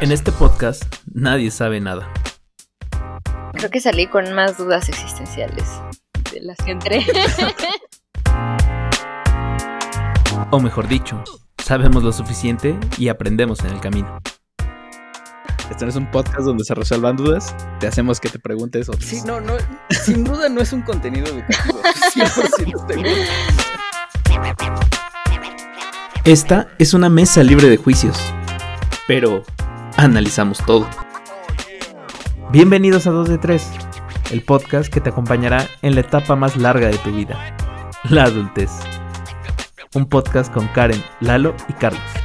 En este podcast nadie sabe nada. Creo que salí con más dudas existenciales de las que entré. O mejor dicho, sabemos lo suficiente y aprendemos en el camino. Este no es un podcast donde se resuelvan dudas. Te hacemos que te preguntes otras. Sí, no, no, sin duda no es un contenido educativo. 100% seguro. Esta es una mesa libre de juicios, pero analizamos todo. Bienvenidos a 2 de 3, el podcast que te acompañará en la etapa más larga de tu vida, la adultez. Un podcast con Karen, Lalo y Carlos.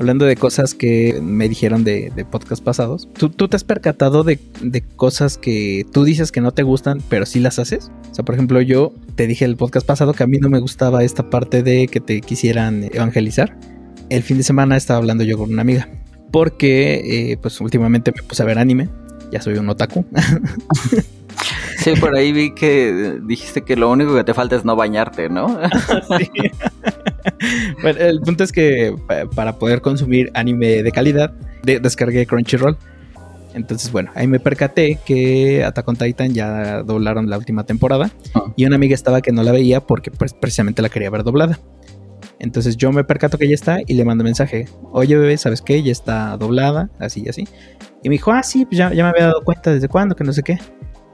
Hablando de cosas que me dijeron de, de podcast pasados, ¿tú, tú te has percatado de, de cosas que tú dices que no te gustan, pero sí las haces? O sea, por ejemplo, yo te dije el podcast pasado que a mí no me gustaba esta parte de que te quisieran evangelizar. El fin de semana estaba hablando yo con una amiga, porque eh, pues últimamente me puse a ver anime, ya soy un otaku. Sí, por ahí vi que dijiste que lo único que te falta es no bañarte, ¿no? Sí. Bueno, el punto es que pa- para poder consumir anime de calidad, de- descargué Crunchyroll. Entonces, bueno, ahí me percaté que Attack on Titan ya doblaron la última temporada. Ah. Y una amiga estaba que no la veía porque pues, precisamente la quería ver doblada. Entonces yo me percato que ya está y le mando mensaje. Oye, bebé, ¿sabes qué? Ya está doblada, así y así. Y me dijo, ah, sí, pues ya, ya me había dado cuenta desde cuándo, que no sé qué.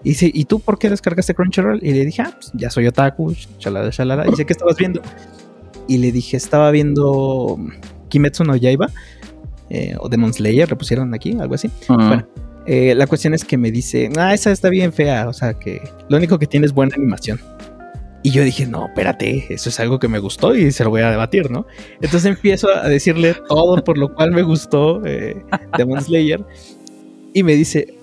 Y dice, ¿y tú por qué descargaste Crunchyroll? Y le dije, ah, pues ya soy otaku, chalada, chalada. Y dice, ¿qué estabas viendo? Y le dije, estaba viendo Kimetsu no Yaiba, eh, o Demon Slayer, le pusieron aquí, algo así. Mm. Bueno, eh, la cuestión es que me dice, ah, esa está bien fea, o sea que lo único que tiene es buena animación. Y yo dije, no, espérate, eso es algo que me gustó y se lo voy a debatir, ¿no? Entonces empiezo a decirle todo por lo cual me gustó eh, Demon Slayer. Y me dice,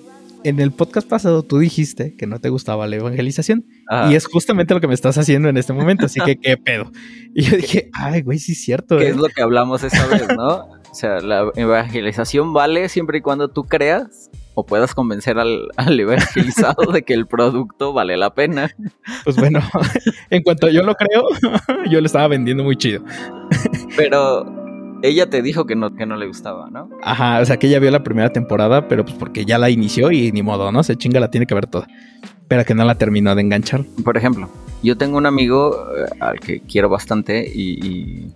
en el podcast pasado tú dijiste que no te gustaba la evangelización. Ah, Y es justamente lo que me estás haciendo en este momento, así que qué pedo. Y yo dije, ay, güey, sí es cierto. que ¿eh?". es lo que hablamos esa vez, ¿no? O sea, la evangelización vale siempre y cuando tú creas o puedas convencer al, al evangelizado de que el producto vale la pena. Pues bueno, en cuanto yo lo creo, yo lo estaba vendiendo muy chido. Pero ella te dijo que no, que no le gustaba, ¿no? Ajá, o sea que ella vio la primera temporada, pero pues porque ya la inició y ni modo, ¿no? Se chinga, la tiene que ver toda. Pero que no la terminó de enganchar. Por ejemplo, yo tengo un amigo eh, al que quiero bastante y, y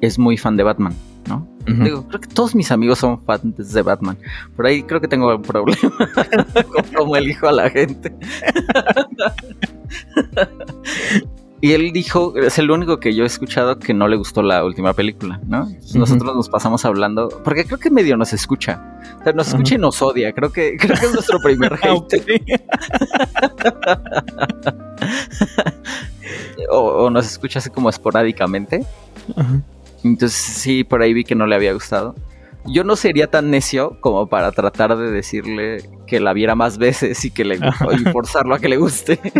es muy fan de Batman, ¿no? Digo, creo que todos mis amigos son fans de Batman. Por ahí creo que tengo un problema con cómo elijo a la gente. y él dijo, es el único que yo he escuchado que no le gustó la última película, ¿no? Nosotros nos pasamos hablando, porque creo que medio nos escucha. O sea, nos escucha y nos odia. Creo que, creo que es nuestro primer Ah, hate. o, o nos escucha así como esporádicamente. Entonces sí, por ahí vi que no le había gustado. Yo no sería tan necio como para tratar de decirle que la viera más veces y que le y forzarlo a que le guste.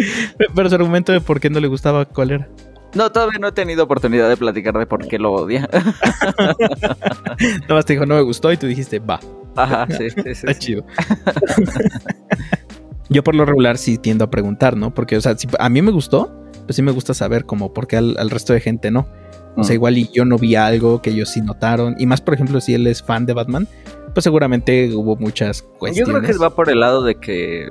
Pero su argumento de por qué no le gustaba, ¿cuál era? No, todavía no he tenido oportunidad de platicar de por qué lo odia. Nada más te dijo, no me gustó y tú dijiste, va, Ajá, sí, sí, sí, está chido. Yo por lo regular sí tiendo a preguntar, ¿no? Porque, o sea, si a mí me gustó, pues sí me gusta saber como por qué al, al resto de gente no. O sea, Mm. igual y yo no vi algo que ellos sí notaron. Y más, por ejemplo, si él es fan de Batman, pues seguramente hubo muchas Yo cuestiones. creo que va por el lado de que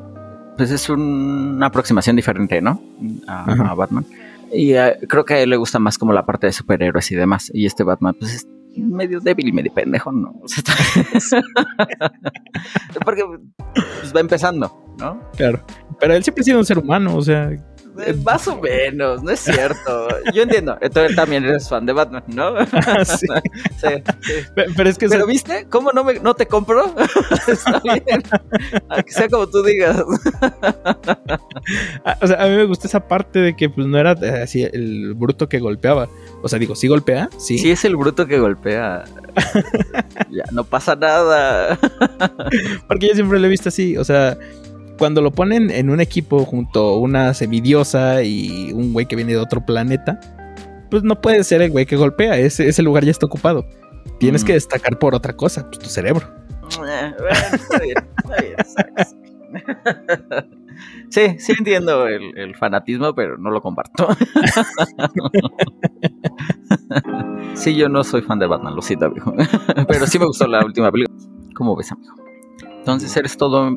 pues es un- una aproximación diferente, ¿no? A, Batman. Y eh, creo que a él le gusta más como la parte de superhéroes y demás. Y este Batman, pues es medio débil y medio pendejo, ¿no? O sea, está- Porque pues, va empezando, ¿no? Claro. Pero él siempre ha sido un ser humano, o sea. Eh, Más o menos, no es cierto. Yo entiendo. Entonces también eres fan de Batman, ¿no? sí. Sí, sí. Pe- Pero es que Pero viste, ¿cómo no, me, no te compro? Está bien. A que sea como tú digas. a, o sea, a mí me gusta esa parte de que pues no era eh, así el bruto que golpeaba. O sea, digo, sí golpea, sí. Si es el bruto que golpea, ya no pasa nada. Porque yo siempre lo he visto así. O sea, cuando lo ponen en un equipo junto a una semidiosa y un güey que viene de otro planeta, pues no puede ser el güey que golpea, ese, ese lugar ya está ocupado. Tienes Mm. que destacar por otra cosa, pues tu cerebro. Eh, bueno, está bien, está bien, ¿sabes? Sí, sí entiendo el, el fanatismo, pero no lo comparto. Sí, yo no soy fan de Batman, lo siento, amigo. Pero sí me gustó la última película. ¿Cómo ves, amigo? Entonces eres todo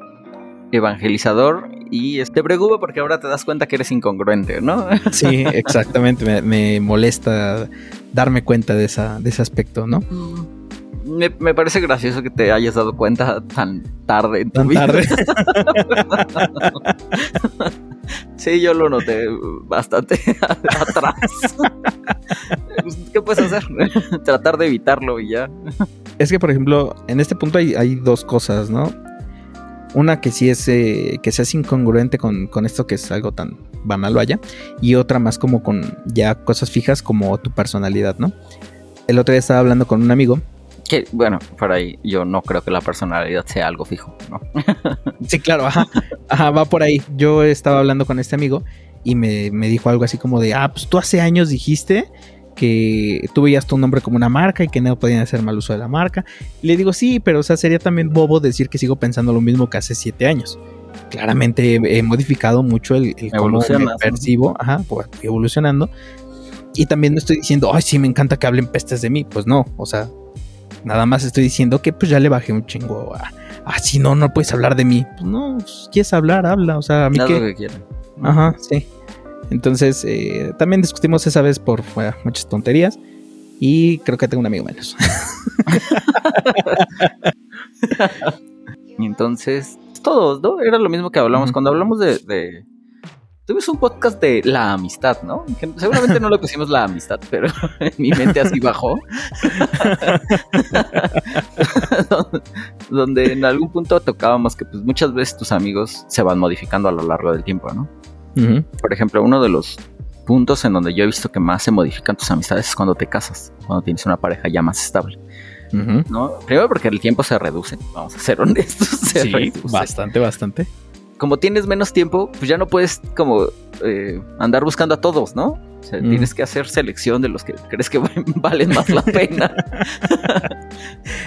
evangelizador y te preocupa porque ahora te das cuenta que eres incongruente, ¿no? Sí, exactamente. me, me molesta darme cuenta de, esa, de ese aspecto, ¿no? Me, me parece gracioso que te hayas dado cuenta tan tarde en tu Tan vida. tarde. Sí, yo lo noté bastante atrás. Pues, ¿Qué puedes hacer? Tratar de evitarlo y ya. Es que, por ejemplo, en este punto hay, hay dos cosas, ¿no? Una que sí es eh, que seas incongruente con, con esto que es algo tan banal, vaya. Y otra más como con ya cosas fijas como tu personalidad, ¿no? El otro día estaba hablando con un amigo. Que, bueno, por ahí yo no creo que la personalidad sea algo fijo, ¿no? Sí, claro, ajá. Ajá, va por ahí. Yo estaba hablando con este amigo y me, me dijo algo así como de, ah, pues tú hace años dijiste que tú veías tu nombre como una marca y que no podían hacer mal uso de la marca. Le digo, sí, pero o sea, sería también bobo decir que sigo pensando lo mismo que hace siete años. Claramente he, modificado mucho el, el cómo me percibo, ajá, pues, evolucionando. Y también no estoy diciendo, ay, sí, me encanta que hablen pestes de mí. Pues no, o sea, nada más estoy diciendo que pues ya le bajé un chingo a, ah, si no, no puedes hablar de mí. Pues no, pues, quieres hablar, habla, o sea, a mí que quieran. Ajá, sí. Entonces, eh, también discutimos esa vez por bueno, muchas tonterías. Y creo que tengo un amigo menos. Y entonces, todos, ¿no? Era lo mismo que hablamos. Cuando hablamos de, de- Tuvimos un podcast de la amistad, ¿no? Que seguramente no le pusimos la amistad, pero en mi mente así bajó. Donde en algún punto tocábamos que pues muchas veces tus amigos se van modificando a lo largo del tiempo, ¿no? Por ejemplo, uno de los puntos en donde yo he visto que más se modifican tus amistades es cuando te casas, cuando tienes una pareja ya más estable. ¿no? Primero porque el tiempo se reduce, vamos a ser honestos, se Sí, reduce. bastante, bastante. Como tienes menos tiempo, pues ya no puedes como eh, andar buscando a todos, ¿no? O sea, Mm. tienes que hacer selección de los que crees que valen más la pena.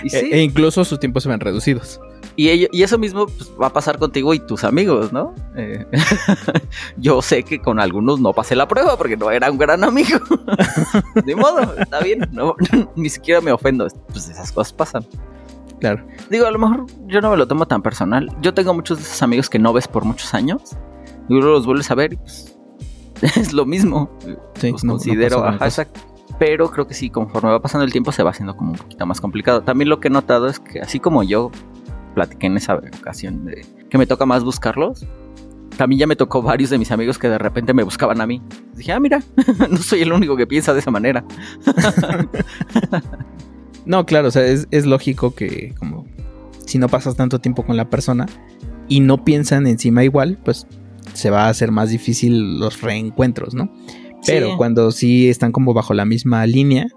y sí, E, e incluso sus tiempos se ven reducidos. Y, ello- y eso mismo pues, va a pasar contigo y tus amigos, ¿no? Eh, yo sé que con algunos no pasé la prueba porque no era un gran amigo. De modo, está bien, no, ni siquiera me ofendo. Pues esas cosas pasan. Claro. Digo, a lo mejor yo no me lo tomo tan personal. Yo tengo muchos de esos amigos que no ves por muchos años y luego los vuelves a ver y pues es lo mismo. Sí, los no- no considero, ajá, exacto. Pero creo que sí, conforme va pasando el tiempo se va haciendo como un poquito más complicado. También lo que he notado es que así como yo platiqué en esa ocasión de que me toca más buscarlos, también ya me tocó varios de mis amigos que de repente me buscaban a mí. Dije, ah, mira, no soy el único que piensa de esa manera. No, claro, o sea, es, es lógico que como si no pasas tanto tiempo con la persona y no piensan encima igual, pues se va a hacer más difícil los reencuentros, ¿no? Pero Sí. cuando sí están como bajo la misma línea,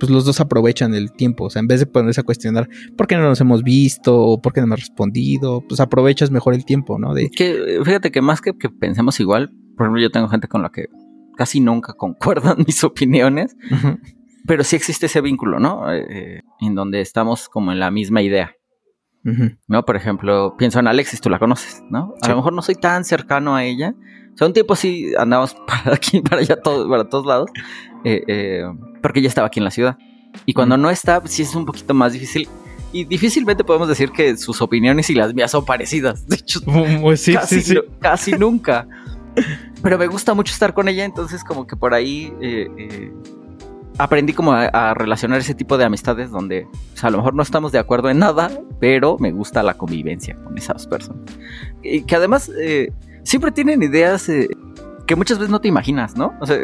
pues los dos aprovechan el tiempo. O sea, en vez de ponerse a cuestionar por qué no nos hemos visto o por qué no me has respondido, pues aprovechas mejor el tiempo, ¿no? De, Que fíjate que más que, que pensemos igual, por ejemplo, yo tengo gente con la que casi nunca concuerdan mis opiniones, pero sí existe ese vínculo, ¿no? Eh, eh, en donde estamos como en la misma idea. ¿no? Por ejemplo, pienso en Alexis, tú la conoces, ¿no? A Sí. lo mejor no soy tan cercano a ella. O sea, un tiempo sí andamos para aquí, para allá, todo- para todos lados, eh, eh, porque ella estaba aquí en la ciudad. Y cuando Ujú. no está, pues sí es un poquito más difícil. Y difícilmente podemos decir que sus opiniones y las mías son parecidas. De hecho, Pues sí, casi, sí, sí. casi nunca. Pero me gusta mucho estar con ella, entonces como que por ahí eh, eh, aprendí como a, a relacionar ese tipo de amistades donde o sea, a lo mejor no estamos de acuerdo en nada, pero me gusta la convivencia con esas personas. Y que además eh, siempre tienen ideas eh, que muchas veces no te imaginas, ¿no? O sea,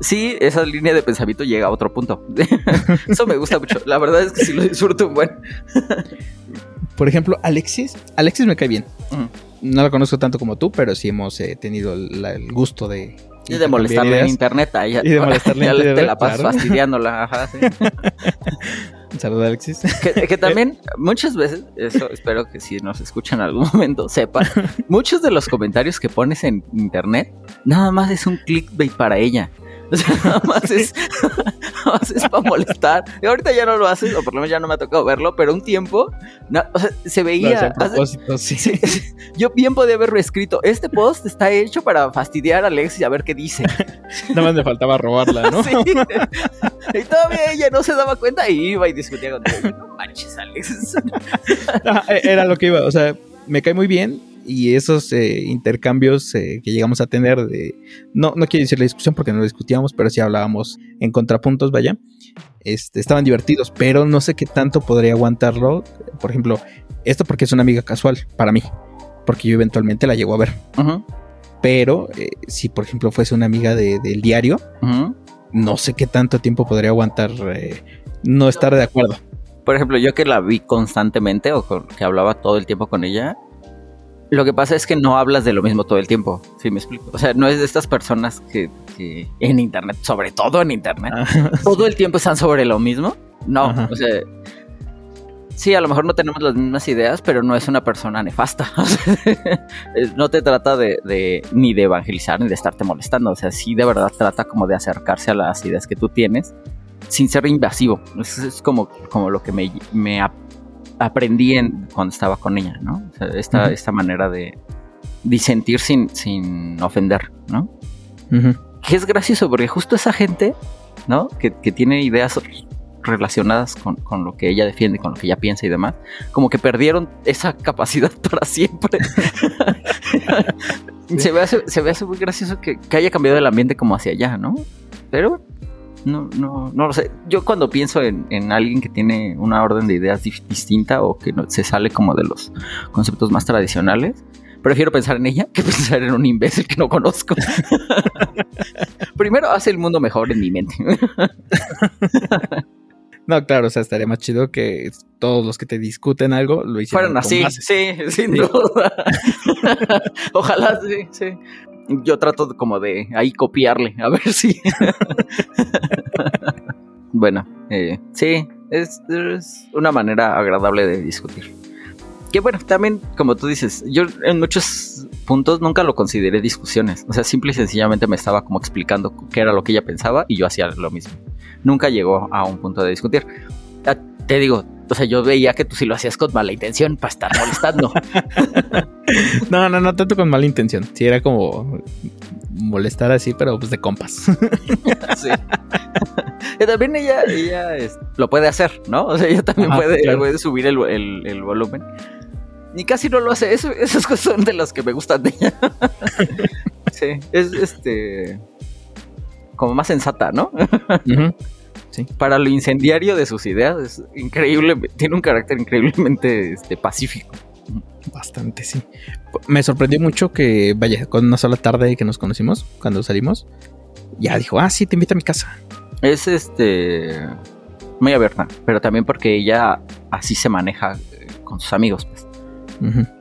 sí, esa línea de pensamiento llega a otro punto. Eso me gusta mucho. La verdad es que sí lo disfruto un buen. Por ejemplo, Alexis. Alexis me cae bien. No la conozco tanto como tú, pero sí hemos eh, tenido la- el gusto de Y de molestarle en internet a ella. Y de molestarle en Ya le- te internet, la pasas claro. fastidiándola, ajá, sí. Un saludo, Alexis. Que, que también muchas veces, eso espero que si nos escuchan en algún momento sepan, muchos de los comentarios que pones en internet nada más es un clickbait para ella. O sea, nada más es, nada más es para molestar. Y ahorita ya no lo haces, o por lo menos ya no me ha tocado verlo, pero un tiempo na- o sea, se veía. propósito, sí. Yo bien podía haberlo escrito. Este post está hecho para fastidiar a Alexis a ver qué dice. Nada más me faltaba robarla, ¿no? Sí. Y todavía ella no se daba cuenta y iba y discutía contigo. No manches, Alexis. Ajá, e- Era lo que iba, o sea, me cae muy bien y esos eh, intercambios eh, que llegamos a tener de, no, no quiero decir la discusión porque no discutíamos, pero sí hablábamos en contrapuntos, vaya, este, estaban divertidos, pero no sé qué tanto podría aguantarlo, por ejemplo, esto porque es una amiga casual para mí, porque yo eventualmente la llego a ver, pero eh, si por ejemplo fuese una amiga de- del diario, no sé qué tanto tiempo podría aguantar no estar de acuerdo. Por ejemplo, yo que la vi constantemente o que hablaba todo el tiempo con ella, lo que pasa es que no hablas de lo mismo todo el tiempo, ¿sí me explico? O sea, no es de estas personas que, que en internet, sobre todo en internet, todo el tiempo están sobre lo mismo. No, Ajá. o sea, sí, a lo mejor no tenemos las mismas ideas, pero no es una persona nefasta. O sea, no te trata de, de- ni de evangelizar ni de estarte molestando. O sea, sí de verdad trata como de acercarse a las ideas que tú tienes sin ser invasivo. Eso es como, como lo que me, me aprendí en, cuando estaba con ella, ¿no? O sea, esta, esta manera de disentir sin, sin ofender, ¿no? Que es gracioso porque justo esa gente, ¿no? Que, que tiene ideas relacionadas con, con lo que ella defiende, con lo que ella piensa y demás, como que perdieron esa capacidad para siempre. se, me hace, se me hace muy gracioso que, que haya cambiado el ambiente como hacia allá, ¿no? Pero no, no, no lo sé. Yo cuando pienso en, en alguien que tiene una orden de ideas distinta o que no- se sale como de los conceptos más tradicionales, prefiero pensar en ella que pensar en un imbécil que no conozco. Primero hace el mundo mejor en mi mente. No, claro, o sea, estaría más chido que todos los que te discuten algo lo hicieran Fueron así, sí, sin Sí. duda. Ojalá, sí, sí. Yo trato como de ahí copiarle, a ver si. bueno, eh, sí, es, es una manera agradable de discutir. Que bueno, también, como tú dices, yo en muchos puntos nunca lo consideré discusiones. O sea, simple y sencillamente me estaba como explicando qué era lo que ella pensaba y yo hacía lo mismo. Nunca llegó a un punto de discutir. Ah, Te digo, o sea, yo veía que tú sí lo hacías con mala intención para estar molestando. No, no, no tanto con mala intención. Sí, era como molestar así, pero pues de compas. Sí. Y también ella, ella es- lo puede hacer, ¿no? O sea, ella también puede, claro. puede subir el, el- el volumen. Ni casi no lo hace. Eso, esas cosas son de las que me gustan de ella. sí, es este. Como más sensata, ¿no? Para lo incendiario de sus ideas, es increíble. Tiene un carácter increíblemente este, pacífico. Bastante, sí. Me sorprendió mucho que, vaya, con una sola tarde que nos conocimos, cuando salimos, ya dijo, ah, sí, te invito a mi casa. Es este. Muy abierta, pero también porque ella así se maneja eh, con sus amigos, pues.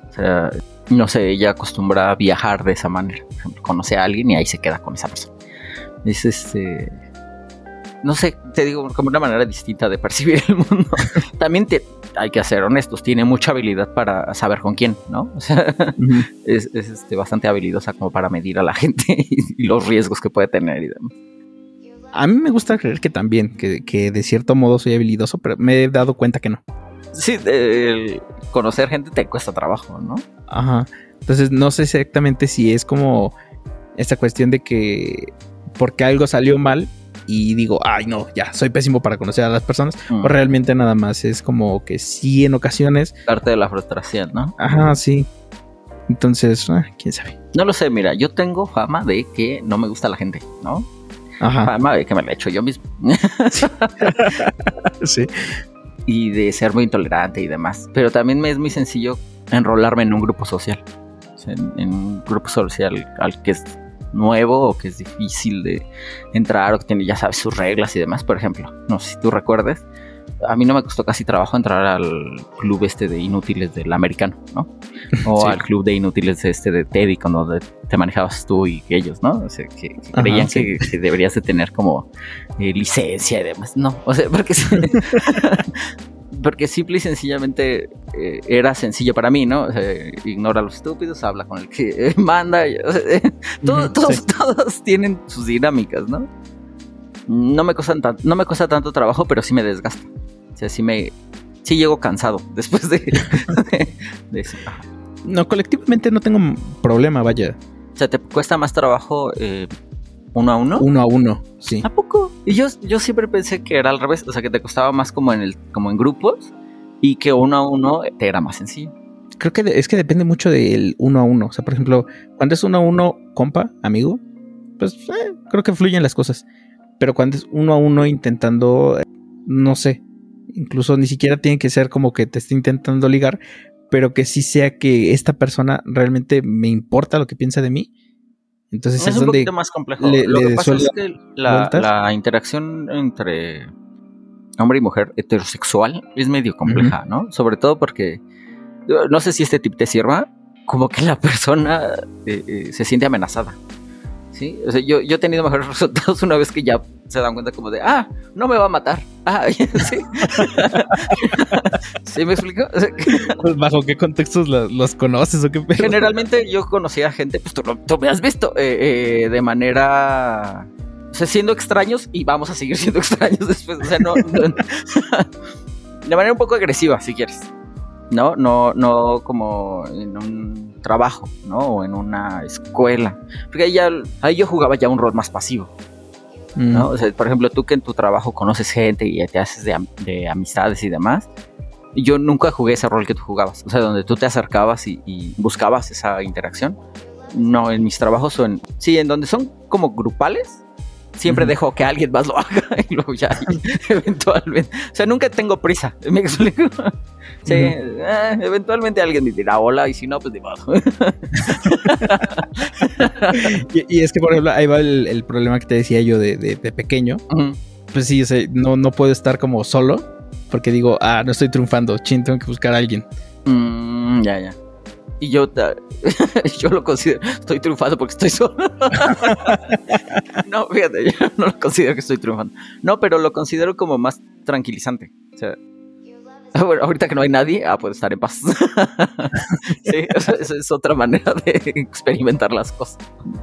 O sea, no sé, ella acostumbra a viajar de esa manera. Por ejemplo, conoce a alguien y ahí se queda con esa persona. Es este. No sé, te digo, como una manera distinta de percibir el mundo. También te, hay que ser honestos, tiene mucha habilidad para saber con quién, ¿no? O sea, es, es, este, bastante habilidosa como para medir a la gente y, y los riesgos que puede tener y demás. A mí me gusta creer que también, que, que de cierto modo soy habilidoso, pero me he dado cuenta que no. Sí, el conocer gente te cuesta trabajo, ¿no? Ajá. Entonces no sé exactamente si es como esta cuestión de que porque algo salió mal y digo, ay no, ya, soy pésimo para conocer a las personas, Mm. o realmente nada más es como que sí en ocasiones, Parte de la frustración, ¿no? ajá, sí. Entonces, ah, quién sabe. No lo sé, mira, yo tengo fama de que no me gusta la gente, ¿no? Ajá. Fama de que me la he hecho yo mismo. Sí. y de ser muy intolerante y demás. Pero también me es muy sencillo enrolarme en un grupo social. En, en un grupo social al que es nuevo o que es difícil de entrar o que tiene, ya sabes, sus reglas y demás. Por ejemplo, no sé si tú recuerdes, a mí no me costó casi trabajo entrar al club este de inútiles del americano, ¿no? O Sí. al club de inútiles este de Teddy, cuando de- te manejabas tú y ellos, ¿no? O sea, que, que Ajá, creían sí. que, que deberías de tener como eh, licencia y demás. No, o sea, porque porque simple y sencillamente eh, era sencillo para mí, ¿no? O sea, ignora a los estúpidos, habla con el que manda. y, o sea, eh, todo- todos, sí. todos tienen sus dinámicas, ¿no? No me cuesta tan- no me cuesta tanto trabajo, pero sí me desgasta. O sea, sí me sí llego cansado después de, de, de eso. No, colectivamente no tengo problema, vaya. O sea, ¿te cuesta más trabajo eh, uno a uno? Uno a uno, sí. ¿A poco? Y yo, yo siempre pensé que era al revés, o sea, que te costaba más como en el, como en grupos y que uno a uno te era más sencillo. Creo que de- es que depende mucho del uno a uno. O sea, por ejemplo, cuando es uno a uno, compa, amigo, pues eh, creo que fluyen las cosas. Pero cuando es uno a uno intentando, eh, no sé, incluso ni siquiera tiene que ser como que te esté intentando ligar, pero que sí sea que esta persona realmente me importa lo que piensa de mí. Entonces es es, un donde poquito más complejo. le- Lo le que pasa es que la interacción entre hombre y mujer heterosexual es medio compleja, ¿no? Sobre todo porque no sé si este tip te sirva, como que la persona eh, eh, se siente amenazada. Sí, o sea, yo, yo he tenido mejores resultados una vez que ya se dan cuenta como de, ah, no me va a matar. Ah, sí. ¿Sí me explico? O sea, que Pues, ¿Bajo qué contextos los conoces o qué pedo? generalmente yo conocía gente, pues tú, lo- tú me has visto, eh, eh, de manera... O sea, siendo extraños y vamos a seguir siendo extraños después. O sea, no... no- de manera un poco agresiva, si quieres. No, no, no como en un trabajo, ¿no? O en una escuela. Porque ahí, ya, ahí yo jugaba ya un rol más pasivo. Mm, ¿no? O sea, por ejemplo, tú que en tu trabajo conoces gente y te haces de, am- de amistades y demás. Yo nunca jugué ese rol que tú jugabas. O sea, donde tú te acercabas y, y buscabas esa interacción. No, en mis trabajos o en... Sí, en donde son como grupales. Siempre dejo que alguien más lo haga y luego ya eventualmente. O sea, nunca tengo prisa. ¿Me explico? Sí, eh, eventualmente alguien me dirá hola y si no, pues de modo. Y, y es que, por ejemplo, ahí va el, el problema que te decía yo de, de- de pequeño. Pues sí, o sea, no, no puedo estar como solo. Porque digo, ah, no estoy triunfando. Chin, tengo que buscar a alguien. Mm, ya, ya. Y yo, yo lo considero, estoy triunfando porque estoy solo. no, fíjate, yo no lo considero que estoy triunfando. No, pero lo considero como más tranquilizante. O sea, ah, bueno, ahorita que no hay nadie, ah, puedo estar en paz. sí, esa es otra manera de experimentar las cosas.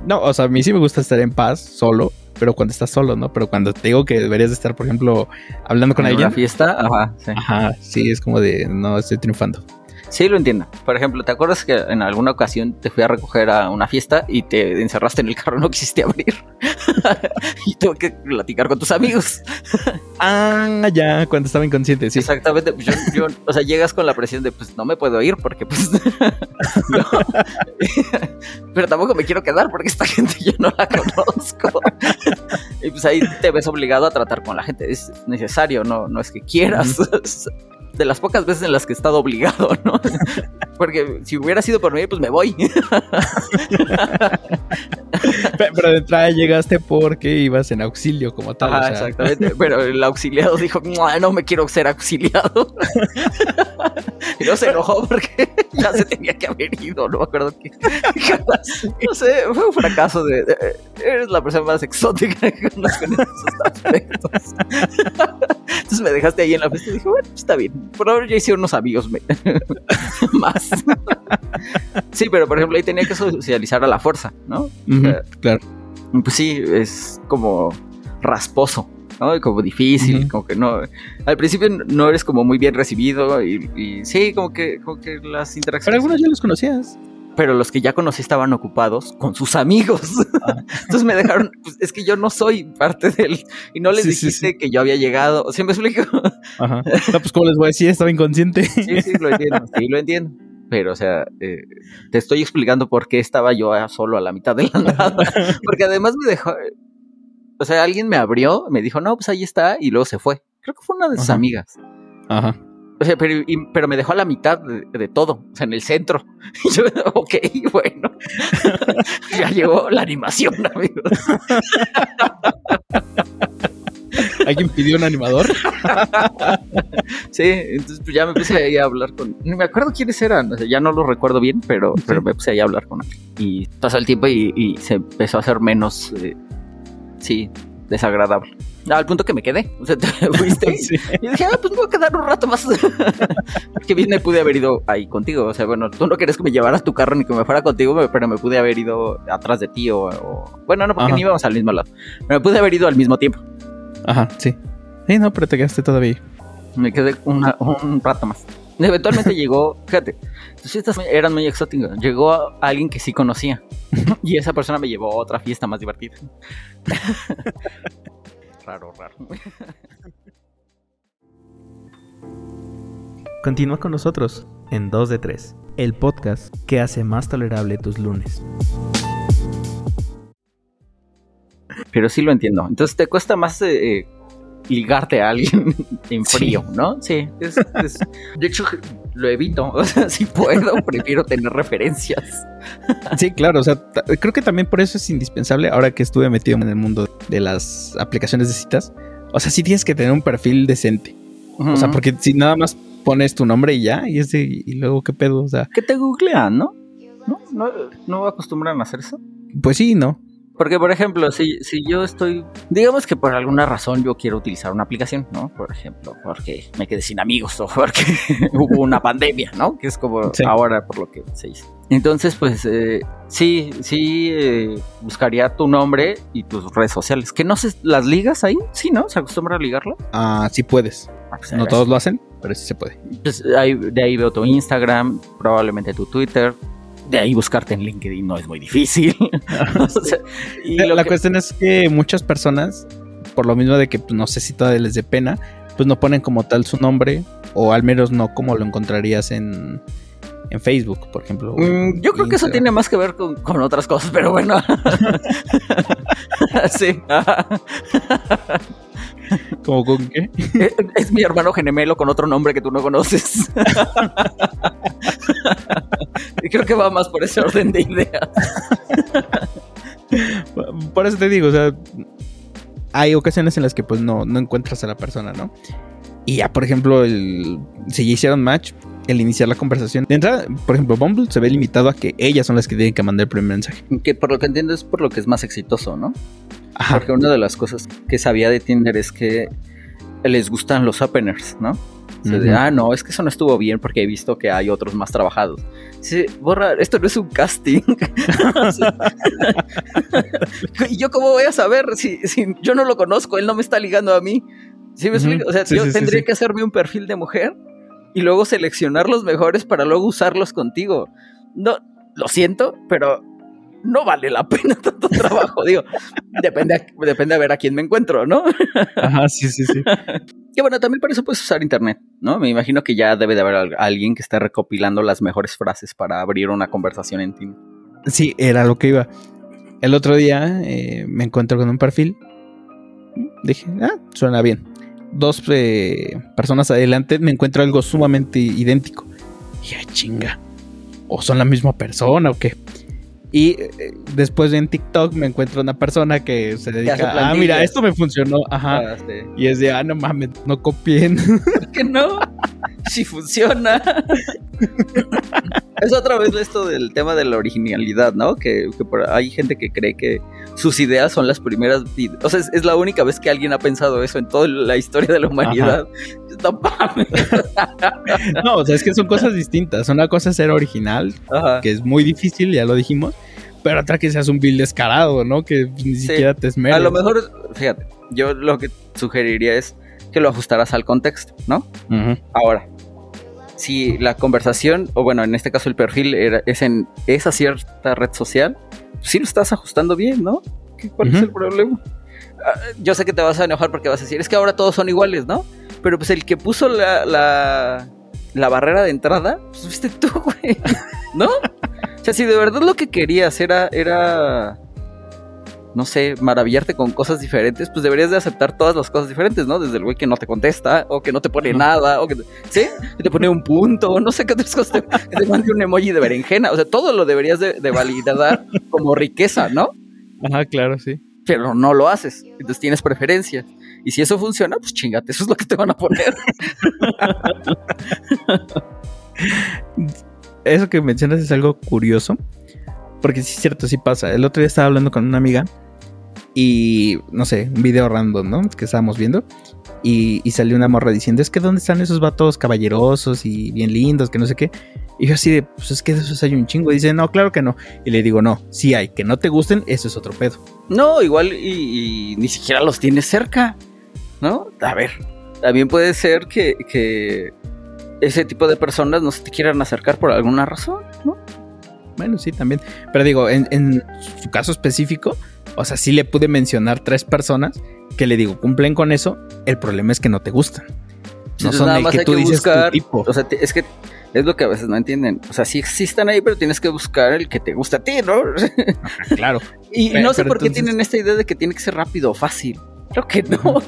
No, o sea, a mí sí me gusta estar en paz, solo. Pero cuando estás solo, ¿no? Pero cuando te digo que deberías de estar, por ejemplo, hablando con en una alguien. fiesta, ajá, sí. Ajá, sí, es como de, no, estoy triunfando. Sí, lo entiendo. Por ejemplo, ¿te acuerdas que en alguna ocasión te fui a recoger a una fiesta y te encerraste en el carro y no quisiste abrir? y tuve que platicar con tus amigos. Ah, ya, cuando estaba inconsciente, sí. Exactamente. pues Yo, yo- o sea, llegas con la presión de, pues no me puedo ir porque, pues. no. Pero tampoco me quiero quedar porque esta gente yo no la conozco. y pues ahí te ves obligado a tratar con la gente. Es necesario, no, no es que quieras. De las pocas veces en las que he estado obligado, ¿no? Porque si hubiera sido por mí, pues me voy. Pe- Pero de entrada llegaste porque ibas en auxilio como tal. Ajá, o sea, exactamente. Pero el auxiliado dijo, "Mua, no me quiero ser auxiliado. y no se enojó porque ya se tenía que haber ido, no me acuerdo qué. no sé, fue un fracaso de, de- eres la persona más exótica que conozco en esos aspectos. Entonces me dejaste ahí en la fiesta y dije, bueno, pues está bien. Por ahora ya hice unos amigos me- más. sí, pero por ejemplo ahí tenía que socializar a la fuerza, ¿no? claro. pues sí, es como rasposo, ¿no? Como difícil, como que no. Al principio no eres como muy bien recibido y, y sí, como que, como que las Pero interacciones. algunos ya los conocías. Pero los que ya conocí estaban ocupados con sus amigos. Ah. Entonces me dejaron, pues es que yo no soy parte del. Y no les Sí, sí, dijiste que yo había llegado. ¿Sí me explico? Ajá. No, pues, ¿cómo les voy a decir? Estaba inconsciente. Sí, sí, lo entiendo. Sí, lo entiendo. Pero, o sea, eh, te estoy explicando por qué estaba yo solo a la mitad de la nada. Porque además me dejó. O sea, alguien me abrió, me dijo, no, pues ahí está, y luego se fue. Creo que fue una de sus Ajá. amigas. Ajá. O sea, pero, y- pero me dejó a la mitad de, de todo, o sea, en el centro. Y yo, ok, bueno. ya llegó la animación, amigos. ¿Alguien pidió un animador? Sí, entonces pues ya me puse ahí a hablar con. No me acuerdo quiénes eran, o sea, ya no lo recuerdo bien, pero, pero me puse ahí a hablar con él. Y pasó el tiempo y, y se empezó a hacer menos. eh, sí, desagradable. Al punto que me quedé. O sea, te fuiste. Sí. Y dije, ah, pues me voy a quedar un rato más. que bien me pude haber ido ahí contigo. O sea, bueno, tú no querías que me llevaras tu carro ni que me fuera contigo, pero me pude haber ido atrás de ti o. o- bueno, no, porque Ajá. ni íbamos al mismo lado. Pero me pude haber ido al mismo tiempo. Ajá, sí. Sí, no, pero te quedaste todavía. Me quedé una- un rato más. Eventualmente llegó, fíjate, tus fiestas eran muy exóticas. Llegó a- alguien que sí conocía. Y esa persona me llevó a otra fiesta más divertida. raro, raro. Continúa con nosotros en 2 de 3, el podcast que hace más tolerable tus lunes. Pero sí lo entiendo. Entonces te cuesta más eh, eh, ligarte a alguien en frío, ¿no? Sí. es- es- de hecho, lo evito. O sea, si puedo, prefiero tener referencias. Sí, claro, o sea, creo que también por eso es indispensable, ahora que estuve metido en el mundo de las aplicaciones de citas, o sea, sí tienes que tener un perfil decente. O sea, porque si nada más pones tu nombre y ya, y es de, y luego qué pedo, o sea, que te googlean, ¿no? ¿No? ¿No, no acostumbran a hacer eso? pues sí, ¿no? Porque, por ejemplo, si, si yo estoy, digamos que por alguna razón yo quiero utilizar una aplicación, ¿no? Por ejemplo, porque me quedé sin amigos o porque hubo una pandemia, ¿no? Que es como Sí. ahora por lo que se hizo. Entonces, pues eh, sí, sí eh, buscaría tu nombre y tus redes sociales. ¿Que no se las ligas ahí? Sí, ¿no? ¿Se acostumbra a ligarlo? Ah, sí puedes. Ah, pues, No todos lo hacen, pero sí se puede. pues, ahí- de ahí veo tu Instagram, probablemente tu Twitter. De ahí buscarte en LinkedIn no es muy difícil. O sea, y la que- cuestión es que muchas personas, por lo mismo de que pues, no sé si todavía les dé pena, pues no ponen como tal su nombre, o al menos no como lo encontrarías en, en Facebook, por ejemplo. Mm, yo creo que eso tiene más que ver con, con otras cosas, pero bueno. sí. ¿Cómo con qué? Es, es mi hermano gemelo con otro nombre que tú no conoces. y creo que va más por ese orden de ideas. Por eso te digo, o sea, hay ocasiones en las que pues no, no encuentras a la persona, ¿no? Y ya, por ejemplo, el, si ya hicieron match, el iniciar la conversación. De entrada, por ejemplo, Bumble se ve limitado a que ellas son las que tienen que mandar el primer mensaje. Que por lo que entiendo es por lo que es más exitoso, ¿no? Ajá. Porque una de las cosas que sabía de Tinder es que les gustan los openers, ¿no? O sea, de, Ujú. ah, no, es que eso no estuvo bien porque he visto que hay otros más trabajados. Sí, borra, esto no es un casting. ¿Y yo cómo voy a saber si, si yo no lo conozco? Él no me está ligando a mí. ¿Sí me Ujú. explico? O sea, Sí, yo sí, tendría que hacerme un perfil de mujer y luego seleccionar los mejores para luego usarlos contigo. No, lo siento, pero no vale la pena tanto trabajo. Digo, depende, a- depende a ver a quién me encuentro, ¿no? Ajá, sí, sí, sí. Que bueno, también para eso puedes usar internet, ¿no? Me imagino que ya debe de haber al- alguien que esté recopilando las mejores frases para abrir una conversación en Tinder. Sí, era lo que iba. El otro día eh, me encuentro con un perfil. Dije, ah, suena bien. Dos eh, personas adelante me encuentro algo sumamente idéntico. Y ay, chinga. O son la misma persona o qué. Y eh, después en TikTok me encuentro una persona que se dedica ah, mira, esto me funcionó. Ajá. Ah, sí. Y es de, ah, no mames, no copien. ¿Por qué no? Si funciona. es otra vez esto del tema de la originalidad, ¿no? Que, que por- hay gente que cree que sus ideas son las primeras. O sea, es, es la única vez que alguien ha pensado eso en toda la historia de la humanidad. No o sea, es que son cosas distintas. Una cosa es ser original, Ajá. que es muy difícil, ya lo dijimos. Pero otra que seas un bill descarado, ¿no? Que ni siquiera te esmeres. A lo mejor, fíjate, yo lo que sugeriría es que lo ajustaras al contexto, ¿no? Ahora, si la conversación, o bueno, en este caso el perfil era, es en esa cierta red social, pues sí lo estás ajustando bien, ¿no? ¿Qué- ¿Cuál es el problema? Ah, Yo sé que te vas a enojar porque vas a decir, es que ahora todos son iguales, ¿no? Pero pues el que puso la, la, la barrera de entrada, pues fuiste tú, güey, ¿no? O sea, si de verdad lo que querías era, era, no sé, maravillarte con cosas diferentes, pues deberías de aceptar todas las cosas diferentes, ¿no? Desde el güey que no te contesta, o que no te pone nada, o que, te- ¿sí? Que te pone un punto, o no sé qué otras cosas, te, que te mande un emoji de berenjena, o sea, todo lo deberías de, de validar como riqueza, ¿no? Ajá, claro, sí. pero no lo haces. Entonces tienes preferencias. Y si eso funciona, pues chingate, eso es lo que te van a poner. Eso que mencionas es algo curioso. Porque sí es cierto, sí pasa. El otro día estaba hablando con una amiga y no sé, un video random, ¿no? Que estábamos viendo. Y, salió una morra diciendo, es que ¿dónde están esos vatos caballerosos y bien lindos, que no sé qué? Y yo así de, pues es que de esos hay un chingo. Y dice, no, claro que no. Y le digo, no, sí hay, que no te gusten, eso es otro pedo. No, igual y, y ni siquiera los tienes cerca, ¿no? A ver, también puede ser que, que ese tipo de personas no se te quieran acercar por alguna razón, ¿no? Bueno, sí, también. Pero digo, en, en su caso específico, o sea, sí le pude mencionar tres personas que le digo, cumplen con eso, el problema es que no te gustan. No Entonces, son nada el más que tú que dices buscar, tu tipo. o sea, es que es lo que a veces no entienden. O sea, sí existen ahí, pero tienes que buscar el que te gusta a ti, ¿no? claro. y Pero- no sé por qué entonces- tienen esta idea de que tiene que ser rápido o fácil. Creo que no.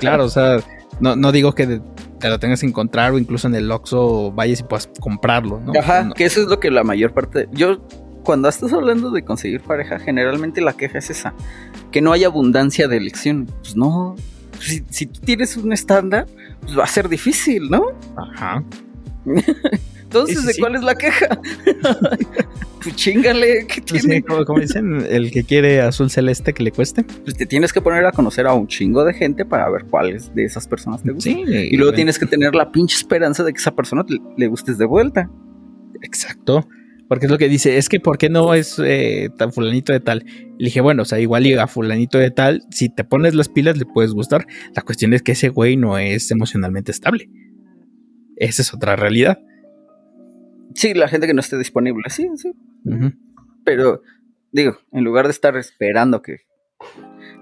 Claro, o sea, no, no digo que de- te lo tengas que encontrar o incluso en el Oxxo vayas y puedas comprarlo, ¿no? Ajá, No. que eso es lo que la mayor parte. Yo, cuando estás hablando de conseguir pareja, generalmente la queja es esa: que no hay abundancia de elección. Pues no. Si, si tú tienes un estándar, pues va a ser difícil, ¿no? Ajá. Entonces, Sí, sí, ¿de cuál es la queja? pues chingale, ¿qué Pues tiene? como, como dicen, el que quiere azul celeste que le cueste. Pues te tienes que poner a conocer a un chingo de gente para ver cuáles de esas personas te gustan. Y luego tienes que tener la pinche esperanza de que esa persona te- le gustes de vuelta. Exacto. Porque es lo que dice, es que ¿por qué no es eh, tan fulanito de tal? Le dije, bueno, o sea, igual y a fulanito de tal, si te pones las pilas le puedes gustar. La cuestión es que ese güey no es emocionalmente estable. Esa es otra realidad. Sí, la gente que no esté disponible, sí, sí. Pero, digo, en lugar de estar esperando que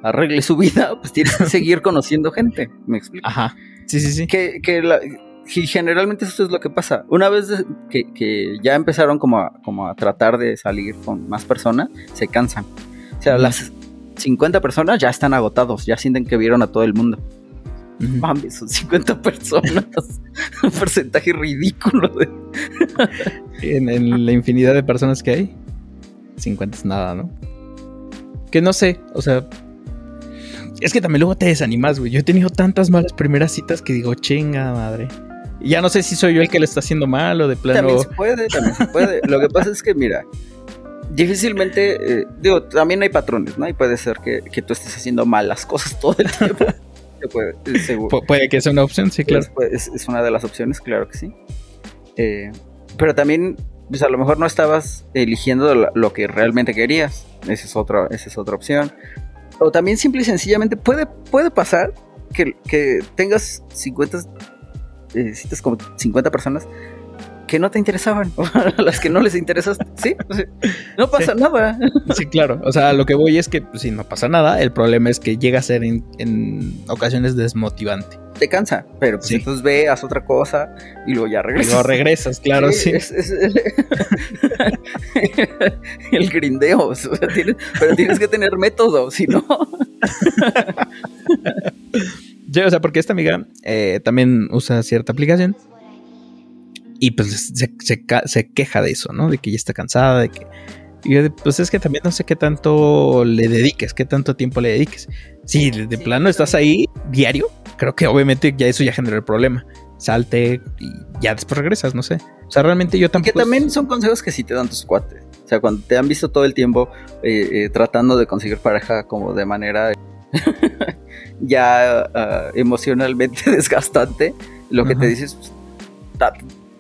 arregle su vida, pues tienes que seguir conociendo gente. ¿Me explico? Ajá. Sí, sí, sí. Que, que la- y generalmente eso es lo que pasa. Una vez que, que ya empezaron como a, como a tratar de salir con más personas, se cansan. O sea, las 50 personas ya están agotados, ya sienten que vieron a todo el mundo. Ujú. Mames, son 50 personas. Un porcentaje ridículo de... En, en la infinidad de personas que hay, 50 es nada, ¿no? Que no sé, o sea. Es que también luego te desanimas, güey. Yo he tenido tantas malas primeras citas que digo, chinga madre. Y ya no sé si soy yo el que le está haciendo mal o de plano. También se puede, también se puede. Lo que pasa es que, mira, difícilmente, eh, digo, también hay patrones, ¿no? Y puede ser que, que tú estés haciendo mal las cosas todo el tiempo. Se puede. Pu- que sea una opción, sí, claro. Es, pues, es- es una de las opciones, claro que sí. Eh, pero también, pues a lo mejor no estabas eligiendo lo, lo que realmente querías. Esa es otra, esa es otra opción. O también simple y sencillamente puede, puede pasar que, que tengas 50 eh, citas como 50 personas que no te interesaban, a las que no les interesas, sí, o sea, no pasa nada. Sí, claro. O sea, lo que voy es que pues, si no pasa nada, el problema es que llega a ser en, en ocasiones desmotivante. Te cansa, pero pues Sí. entonces ve, haz otra cosa y luego ya Y regresas. luego regresas, claro, sí. es- es- el grindeo, o sea, tienes- pero tienes que tener método, si no. Sí, o sea, porque esta amiga eh, también usa cierta aplicación y pues se, se queja de eso, ¿no? De que ya está cansada, de que... Y yo, pues es que también no sé qué tanto le dediques, qué tanto tiempo le dediques. Si de, plano estás ahí diario, creo que obviamente ya eso ya generó el problema. Salte y ya después regresas, no sé. O sea, realmente yo Que tampoco... también son consejos que sí te dan tus cuates. O sea, cuando te han visto todo el tiempo eh, eh, tratando de conseguir pareja como de manera ya ah, emocionalmente desgastante, lo que Ajá. te dices, pues,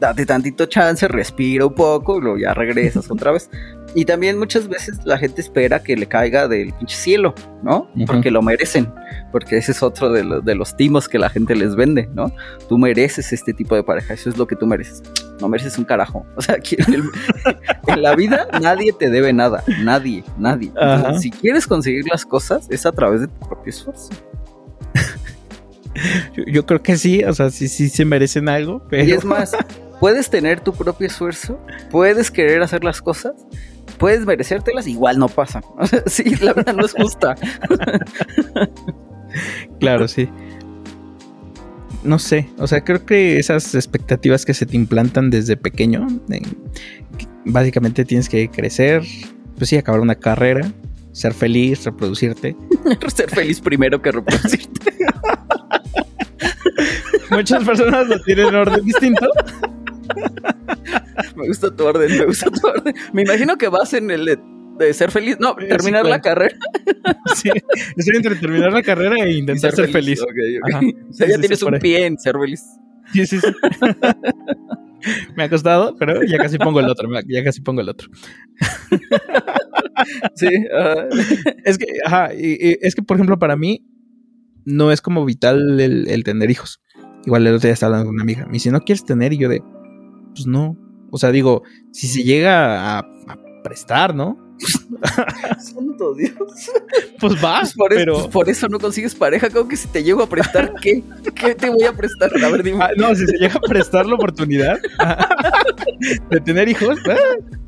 date, tantito chance, respira un poco y luego ya regresas otra vez. Y también muchas veces la gente espera que le caiga del pinche cielo, ¿no? Ujú. Porque lo merecen. Porque ese es otro de, los- de los timos que la gente les vende, ¿no? Tú mereces este tipo de pareja, eso es lo que tú mereces. No mereces un carajo. O sea, en, el- en la vida nadie te debe nada. Nadie, nadie. Entonces, Ajá. si quieres conseguir las cosas, es a través de tu propio esfuerzo. Yo, yo creo que sí, o sea, sí, sí se merecen algo, pero... Y es más, puedes tener tu propio esfuerzo, puedes querer hacer las cosas, puedes merecértelas, igual no pasa. Sí, la vida no es justa. Claro, sí. No sé, o sea, creo que esas expectativas que se te implantan desde pequeño, eh, básicamente tienes que crecer, pues sí, acabar una carrera, ser feliz, reproducirte. Ser feliz primero que reproducirte. muchas personas lo tienen en orden distinto. Me gusta tu orden, me gusta tu orden. Me imagino que vas en el de, de ser feliz. No, Sí, terminar sí, la carrera Sí, estoy entre terminar la carrera e intentar ser feliz. O sea, Sí, ya sí, tienes un pie en ser feliz. Sí, sí, sí. Me ha costado, pero ya casi pongo el otro. Ya casi pongo el otro. Sí. Es que, ajá, y- y es que, por ejemplo, para mí no es como vital el, el tener hijos. Igual el otro día estaba hablando con una amiga. Me dice, ¿no quieres tener? Y yo de, pues no. O sea, digo, si se llega a, a prestar, ¿no? Santo Dios. Pues va, Pues por, eso, pero... pues por eso no consigues pareja. Como que si te llego a prestar, ¿qué? ¿Qué te voy a prestar? A ver, dime. Ah, no, si se llega a prestar la oportunidad de tener hijos. ah.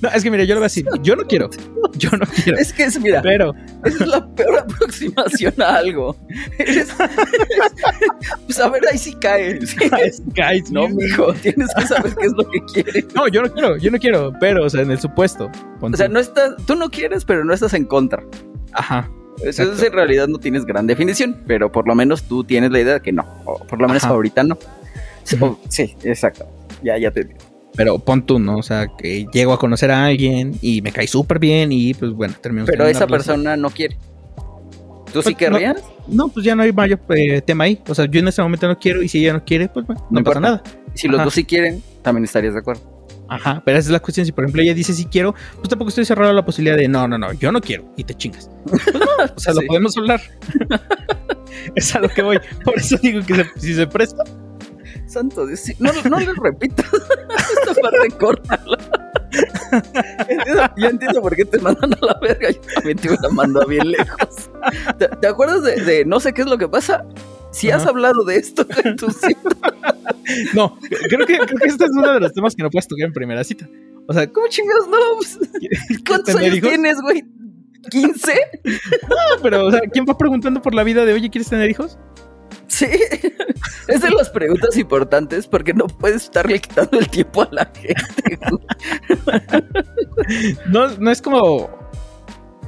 No, es que mira, yo lo voy a decir, yo no quiero, yo no quiero, Es que es, mira, pero esa es la peor aproximación a algo. Eres- pues a ver, ahí sí cae. Sí. guys, No, mijo, tienes que saber qué es lo que quieres. no, yo no quiero, yo no quiero, pero, o sea, en el supuesto, O sea, no estás, tú no quieres, pero no estás en contra. ajá, Eso Exacto. en realidad no tienes gran definición, pero por lo menos tú tienes la idea de que no, o por lo menos Ajá. ahorita no. Sí, exacto. Ya, ya te digo. Pero pon tú, ¿no? O sea, que llego a conocer a alguien y me cae súper bien y pues bueno, termino. Pero esa persona no quiere. ¿Tú sí Pues, no. querrías? No, pues ya no hay mayor eh, tema ahí. O sea, yo en este momento no quiero y si ella no quiere, pues bueno, no, No pasa nada. Si los dos sí quieren, también estarías de acuerdo. Ajá, pero esa es la cuestión. Si por ejemplo ella dice si quiero, pues tampoco estoy cerrado a la posibilidad de no, no, no, yo no quiero y te chingas. Pues no, o sea, Sí. lo podemos hablar. es a lo que voy. Por eso digo que se- si se presta, Santo Dios, no, no le repitas. Esta parte córtala. Entiendo- yo entiendo por qué te mandan a la verga. Yo también te hubiera mandado bien lejos. ¿Te, te acuerdas de, de no sé qué es lo que pasa? Si has hablado de esto con tus hijos, no, creo que, creo que este es uno de los temas que no puedes tocar en primera cita. O sea, ¿cómo chingados no? Pues, ¿Cuántos años hijos? tienes, güey? ¿15? pero, o sea, ¿quién va preguntando por la vida de, oye, ¿quieres tener hijos? Sí. Es de las preguntas importantes porque no puedes estarle quitando el tiempo a la gente. No, no es como.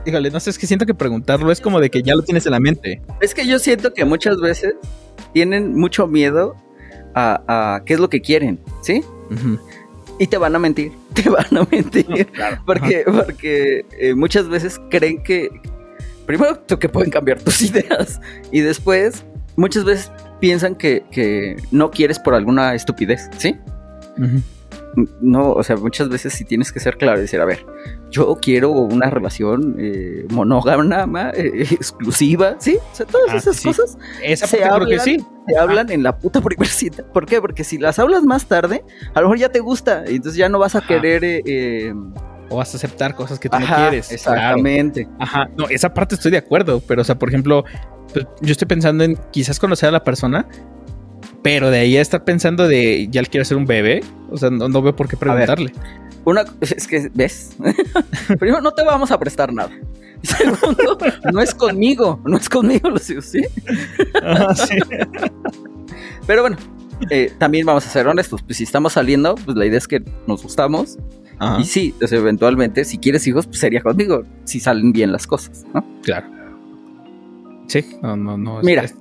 Híjole, no sé, es que siento que preguntarlo es como de que ya lo tienes en la mente. Es que yo siento que muchas veces tienen mucho miedo a, a qué es lo que quieren, ¿sí? Y te van a mentir, te van a mentir. Claro. Porque, porque eh, muchas veces creen que, primero, que pueden cambiar tus ideas y después, muchas veces piensan que, que no quieres por alguna estupidez, ¿sí? No, o sea, muchas veces sí tienes que ser claro y decir, a ver, yo quiero una relación eh, monógama, eh, exclusiva, ¿sí? O sea, todas Ah, esas sí. cosas Esa Se parte creo que hablan- sí. hablan en la puta primer cita. ¿Por qué? Porque si las hablas más tarde, a lo mejor ya te gusta y entonces ya no vas a Ajá. querer... eh, O vas a aceptar cosas que tú no quieres. Claro. Exactamente. Ajá, no, esa parte estoy de acuerdo, pero o sea, por ejemplo, pues, yo estoy pensando en quizás conocer a la persona, pero de ahí a estar pensando de ya le quiero hacer un bebé, o sea, no, no veo por qué preguntarle. Una, es que, ¿ves? Primero, no te vamos a prestar nada. Segundo, no es conmigo, no es conmigo, lo digo, ¿sí? Sí. Pero bueno, eh, también vamos a ser honestos, pues si estamos saliendo, pues la idea es que nos gustamos Ajá, y sí, pues, eventualmente, si quieres hijos, pues sería conmigo, si salen bien las cosas, ¿no? claro. Sí, no, no, no. Mira, es-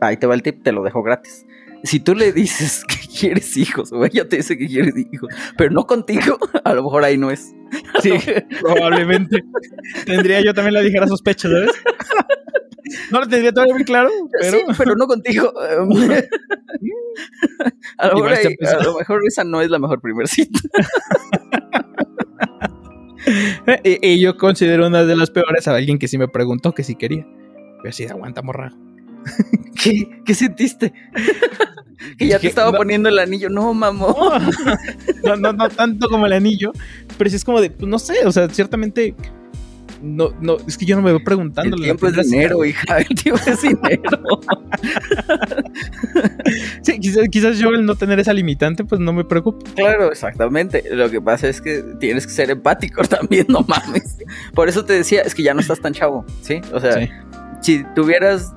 ahí te va el tip, te lo dejo gratis. Si tú le dices que quieres hijos, o ella te dice que quieres hijos, pero no contigo, a lo mejor ahí no es. sí, probablemente. Tendría yo también la ligera sospecha, ¿sabes? No lo tendría todavía muy claro, pero Sí, pero no contigo. a, lo mejor ahí- a pesado. lo mejor esa no es la mejor primer cita. y, y yo considero una de las peores a alguien que sí me preguntó que sí quería. Pero sí, aguanta, morra. ¿Qué, qué sentiste? que ya te estaba no. poniendo el anillo. No, mamón. No, no, no tanto como el anillo, pero sí es como de, pues no sé, o sea, ciertamente. No, no, es que yo no me veo El preguntándole. la tiempo es dinero, hija. El tiempo es dinero. Sí, quizás, quizás yo el no tener esa limitante, pues no me preocupa. Claro, exactamente. Lo que pasa es que tienes que ser empático también, no mames. Por eso te decía, es que ya no estás tan chavo, ¿sí? O sea, Sí. Si tuvieras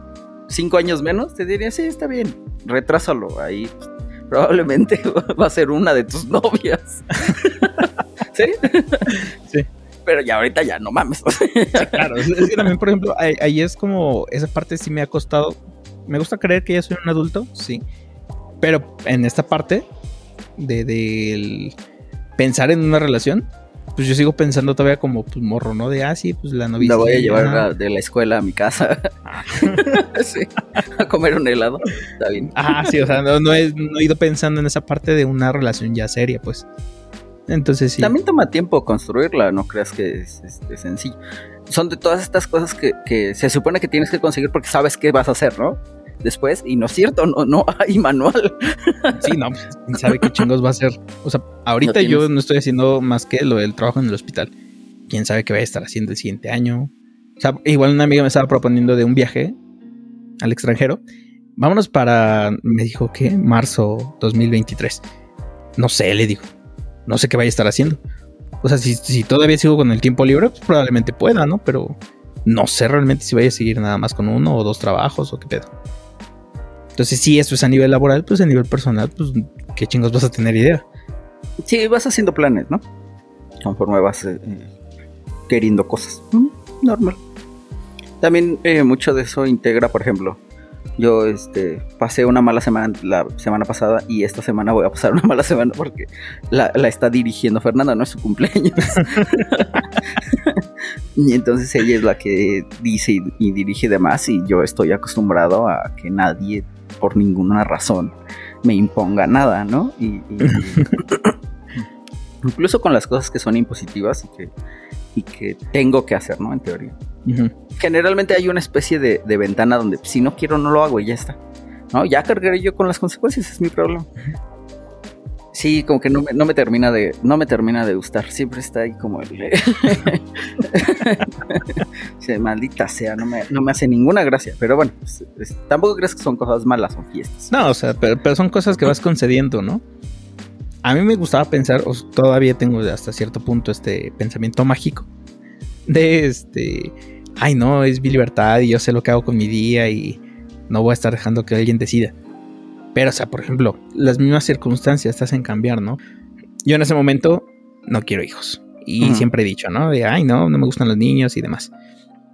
cinco años menos, te diría, sí, está bien, retrásalo. Ahí probablemente va a ser una de tus novias. ¿Sí? Sí. Pero ya ahorita ya no mames. Claro, es, que también, por ejemplo, ahí, ahí es como esa parte sí me ha costado me gusta creer que ya soy un adulto, sí. Pero en esta parte de, del pensar en una relación, pues yo sigo pensando todavía como pues morro, ¿no? De, ah, sí, pues la novia. La voy a llevar a- de la escuela a mi casa. Sí, a comer un helado. Está bien. Ah, sí, o sea, no, no he, no he ido pensando en esa parte de una relación ya seria, pues. Entonces sí. También toma tiempo construirla, no creas que es, este, sencillo. Son de todas estas cosas que, que se supone que tienes que conseguir porque sabes qué vas a hacer, ¿no? Después, y no es cierto, no, no hay manual. Sí, no, pues, quién sabe qué chingos va a ser. O sea, ahorita No yo no estoy haciendo más que lo del trabajo en el hospital. Quién sabe qué voy a estar haciendo el siguiente año. O sea, igual una amiga me estaba proponiendo de un viaje al extranjero. Vámonos para, me dijo que marzo 2023. No sé, le digo. No sé qué vaya a estar haciendo. O sea, si, si todavía sigo con el tiempo libre, pues probablemente pueda, ¿no? Pero no sé realmente si vaya a seguir nada más con uno o dos trabajos o qué pedo. Entonces, si eso es a nivel laboral, pues a nivel personal, pues qué chingos vas a tener idea. Sí, vas haciendo planes, ¿no? Conforme vas eh, queriendo cosas. Normal. También eh, mucho de eso integra, por ejemplo, yo este, pasé una mala semana la semana pasada y esta semana voy a pasar una mala semana porque la, la está dirigiendo Fernanda, no es su cumpleaños. y entonces ella es la que dice y dirige demás y yo estoy acostumbrado a que nadie por ninguna razón me imponga nada, ¿no? Y, y- incluso con las cosas que son impositivas y que, y que tengo que hacer, ¿no? En teoría. Generalmente hay una especie de, de ventana donde si no quiero no lo hago y ya está. ¿No? Ya cargaré yo con las consecuencias, es mi problema. Sí, como que no me, no me termina de no me termina de gustar. Siempre está ahí como el maldita sea, no me, no me hace ninguna gracia. Pero bueno, pues, es- tampoco crees que son cosas malas, son fiestas. No, o sea, pero, pero son cosas que vas concediendo, ¿no? A mí me gustaba pensar, o todavía tengo hasta cierto punto este pensamiento mágico de este, ay no, es mi libertad y yo sé lo que hago con mi día y no voy a estar dejando que alguien decida. Pero, o sea, por ejemplo, las mismas circunstancias te hacen cambiar, ¿no? Yo en ese momento no quiero hijos. Y siempre he dicho, ¿no? De, ay, no, no me gustan los niños y demás.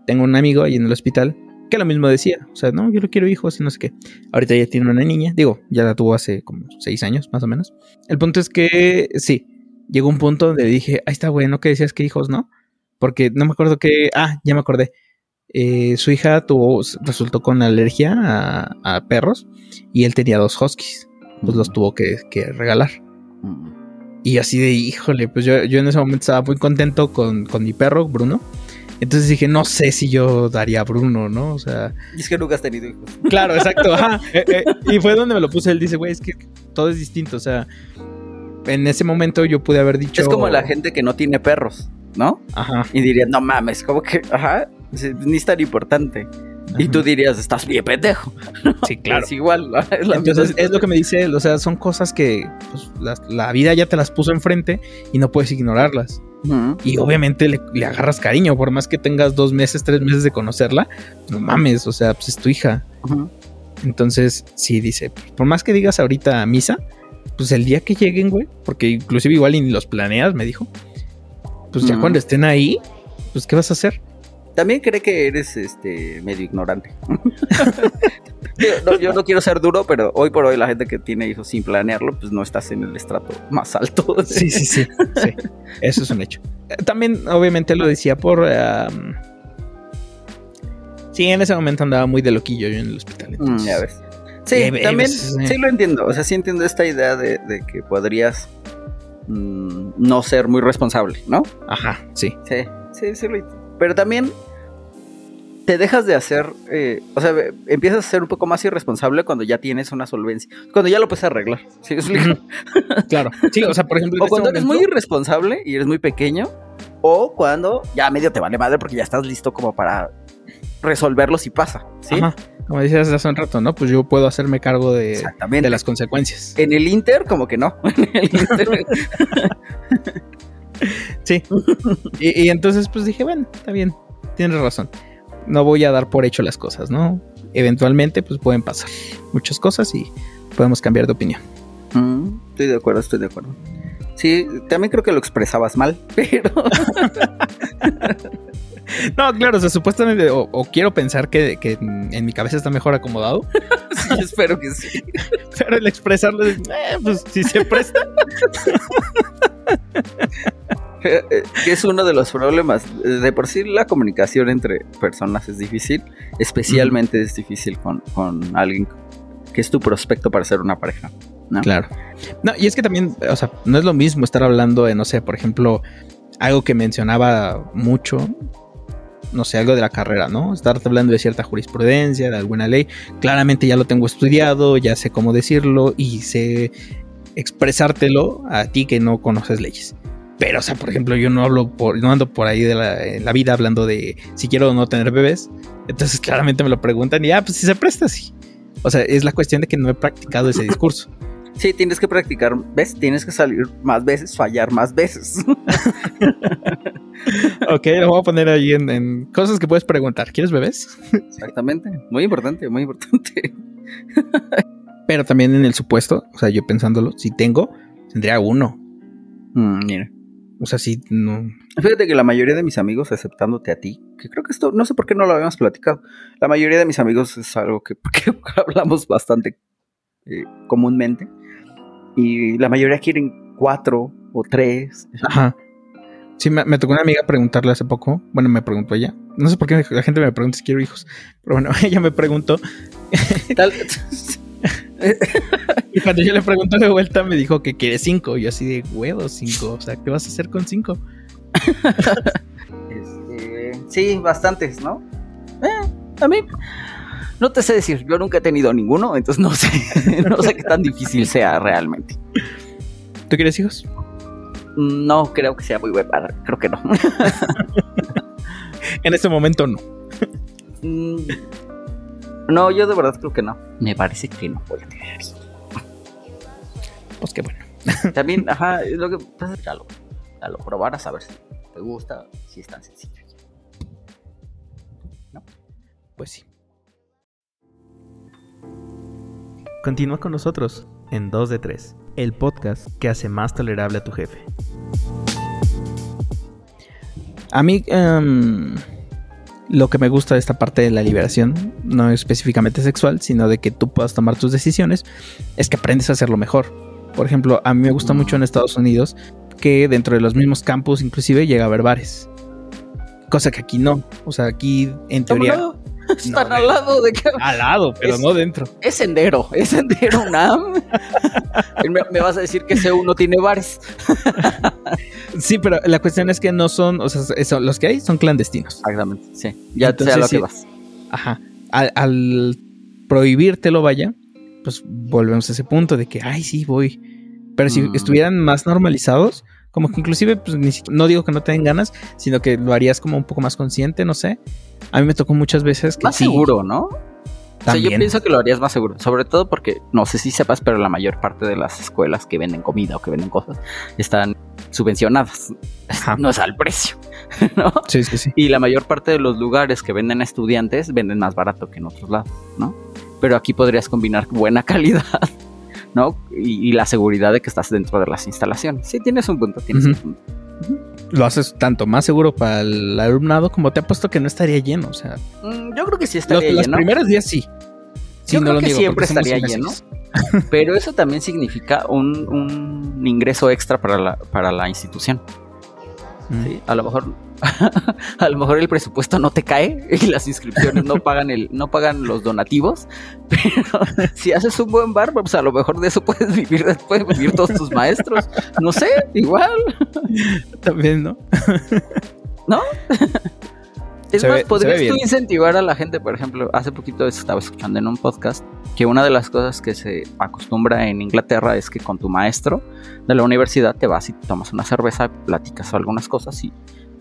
Tengo un amigo ahí en el hospital que lo mismo decía. O sea, no, yo no quiero hijos y no sé qué. Ahorita ya tiene una niña. Digo, ya la tuvo hace como seis años, más o menos. El punto es que, sí, llegó un punto donde dije, ahí está bueno que decías que hijos, ¿no? Porque no me acuerdo que... Ah, ya me acordé. Eh, su hija tuvo, resultó con alergia a, a perros y él tenía dos huskies. Pues los tuvo que, que regalar. Y así de, híjole, pues yo, yo en ese momento estaba muy contento con, con mi perro, Bruno. Entonces dije, no sé si yo daría a Bruno, ¿no? O sea, Y es que nunca has tenido hijos. claro, exacto. ajá. Eh, eh, y fue donde me lo puse. Él dice, güey, es que todo es distinto. O sea, en ese momento yo pude haber dicho. Es como la gente que no tiene perros, ¿no? Ajá. Y diría, no mames, como que, ajá, ni es tan importante. Y tú dirías, estás bien pendejo. Sí, claro. Es igual, ¿no? es la Entonces es lo que me dice él, o sea, son cosas que pues, la, la vida ya te las puso enfrente y no puedes ignorarlas. Y obviamente le, le agarras cariño, por más que tengas dos meses, tres meses de conocerla, no mames, o sea, pues es tu hija. Entonces, sí, dice, por más que digas ahorita a misa, pues el día que lleguen, güey, porque inclusive igual ni los planeas, me dijo, pues ya cuando estén ahí, pues ¿qué vas a hacer? También cree que eres este medio ignorante. Yo no, yo no quiero ser duro, pero hoy por hoy la gente que tiene hijos sin planearlo, pues no estás en el estrato más alto. Sí, sí, sí, sí, eso es un hecho. Eh, También, obviamente, lo decía por... am, sí, en ese momento andaba muy de loquillo yo en el hospital. Mm, entonces- ya ves. Sí, Eh, también eh. sí lo entiendo. O sea, sí entiendo esta idea de, de que podrías mm, no ser muy responsable, ¿no? Ajá, sí. Sí, sí, sí lo entiendo. Pero también te dejas de hacer, eh, o sea, empiezas a ser un poco más irresponsable cuando ya tienes una solvencia, cuando ya lo puedes arreglar. ¿sí? Claro. Sí, o sea, por ejemplo... O este cuando eres muy irresponsable y eres muy pequeño, o cuando ya medio te vale madre porque ya estás listo como para resolverlo si pasa. ¿sí? Ajá, como decías hace un rato, ¿no? Pues yo puedo hacerme cargo de, de las consecuencias. En el Inter, como que no. En el Inter- Sí. y, y entonces pues dije, bueno, está bien, tienes razón. No voy a dar por hecho las cosas, ¿no? Eventualmente pues pueden pasar muchas cosas y podemos cambiar de opinión. Mm, estoy de acuerdo, estoy de acuerdo. Sí, también creo que lo expresabas mal, pero No, claro, o sea, supuestamente, o, o quiero pensar que, que en mi cabeza está mejor acomodado, Sí, espero que sí. pero el expresarlo, es, eh, pues si se presta. Que es uno de los problemas. De por sí la comunicación entre personas es difícil, especialmente es difícil con, con alguien que es tu prospecto para ser una pareja. Claro. No, y es que también, o sea, no es lo mismo estar hablando de, no sé, por ejemplo, algo que mencionaba mucho, no sé, algo de la carrera, ¿no? Estar hablando de cierta jurisprudencia, de alguna ley. Claramente ya lo tengo estudiado, ya sé cómo decirlo y sé expresártelo a ti que no conoces leyes. Pero, o sea, por ejemplo, yo no hablo por, no ando por ahí de la, en la vida hablando de si quiero o no tener bebés. Entonces, claramente me lo preguntan y, ah, pues si se presta, sí. O sea, es la cuestión de que no he practicado ese discurso. Sí, tienes que practicar, ¿ves? Tienes que salir más veces, fallar más veces. ok, lo voy a poner ahí en, en cosas que puedes preguntar. ¿Quieres bebés? Exactamente. Muy importante, muy importante. Pero también en el supuesto, o sea, yo pensándolo, si tengo, tendría uno. Mm, mira. O sea, si no. Fíjate que la mayoría de mis amigos, aceptándote a ti, que creo que esto, no sé por qué no lo habíamos platicado, la mayoría de mis amigos es algo que, que hablamos bastante eh, comúnmente. Y la mayoría quieren cuatro o tres. Ajá. Sí, me, me tocó una amiga preguntarle hace poco. Bueno, me preguntó ella. No sé por qué la gente me pregunta si quiero hijos. Pero bueno, ella me preguntó. Tal- cuando yo le pregunté de vuelta, me dijo que quiere cinco. Y yo así de huevos, cinco. O sea, ¿qué vas a hacer con cinco? Este, sí, bastantes, ¿no? Eh, a mí no te sé decir, yo nunca he tenido ninguno, entonces no sé, no sé qué tan difícil sea realmente. ¿Tú quieres hijos? No creo que sea muy buen padre, creo que no. En este momento no. Mm, No, yo de verdad creo que no. Me parece que no voy a tener hijos. Pues qué bueno. También, ajá, es lo que pasa es que ya lo, ya lo probaras a ver si te gusta, si es tan sencillo. Pues sí. Continúa con nosotros en 2 de 3, el podcast que hace más tolerable a tu jefe. A mí, em, lo que me gusta de esta parte de la liberación, no específicamente sexual, sino de que tú puedas tomar tus decisiones, es que aprendes a hacerlo mejor. Por ejemplo, a mí me gusta mucho en Estados Unidos que dentro de los mismos campus inclusive llega a haber bares. Cosa que aquí no. O sea, aquí en teoría... No, Están No, al lado de que Al lado, pero Es- no dentro. es sendero, es sendero UNAM. me, me vas a decir que ese uno tiene bares. Sí, pero la cuestión es que no son, o sea, eso, los que hay son clandestinos. Exactamente, sí. Ya Entonces, sé a lo sí. que vas. Ajá. Al, al prohibírtelo, vaya, pues volvemos a ese punto de que, ay, sí, voy. Pero si Mm. estuvieran más normalizados, como que inclusive, pues ni no digo que no te den ganas, sino que lo harías como un poco más consciente, no sé. A mí me tocó muchas veces que Más sí, seguro, ¿no? O sea, yo también. pienso que lo harías más seguro. Sobre todo porque, no sé si sepas, pero la mayor parte de las escuelas que venden comida o que venden cosas están subvencionadas. Ajá. No es al precio, ¿no? Sí, sí, sí. Y la mayor parte de los lugares que venden a estudiantes venden más barato que en otros lados, ¿no? Pero aquí podrías combinar buena calidad, ¿no? Y, y la seguridad de que estás dentro de las instalaciones. Sí, tienes un punto, tienes un punto. Lo haces tanto más seguro para el alumnado como te apuesto que no estaría lleno. O sea, Mm, yo creo que sí los, estaría los lleno, primeros días sí. Sí, Yo no creo que siempre estaría imbéciles. pero eso también significa un, un ingreso extra para la, para la institución. Mm. ¿sí? A lo mejor a lo mejor el presupuesto no te cae y las inscripciones no pagan el no pagan los donativos, pero si haces un buen bar, pues a lo mejor de eso puedes vivir, pueden vivir todos tus maestros. No sé, igual, También, ¿no? ¿no? Es Se más, ve- podrías tú incentivar a la gente, por ejemplo, hace poquito estaba escuchando en un podcast que una de las cosas que se acostumbra en Inglaterra es que con tu maestro de la universidad te vas y te tomas una cerveza, platicas algunas cosas y,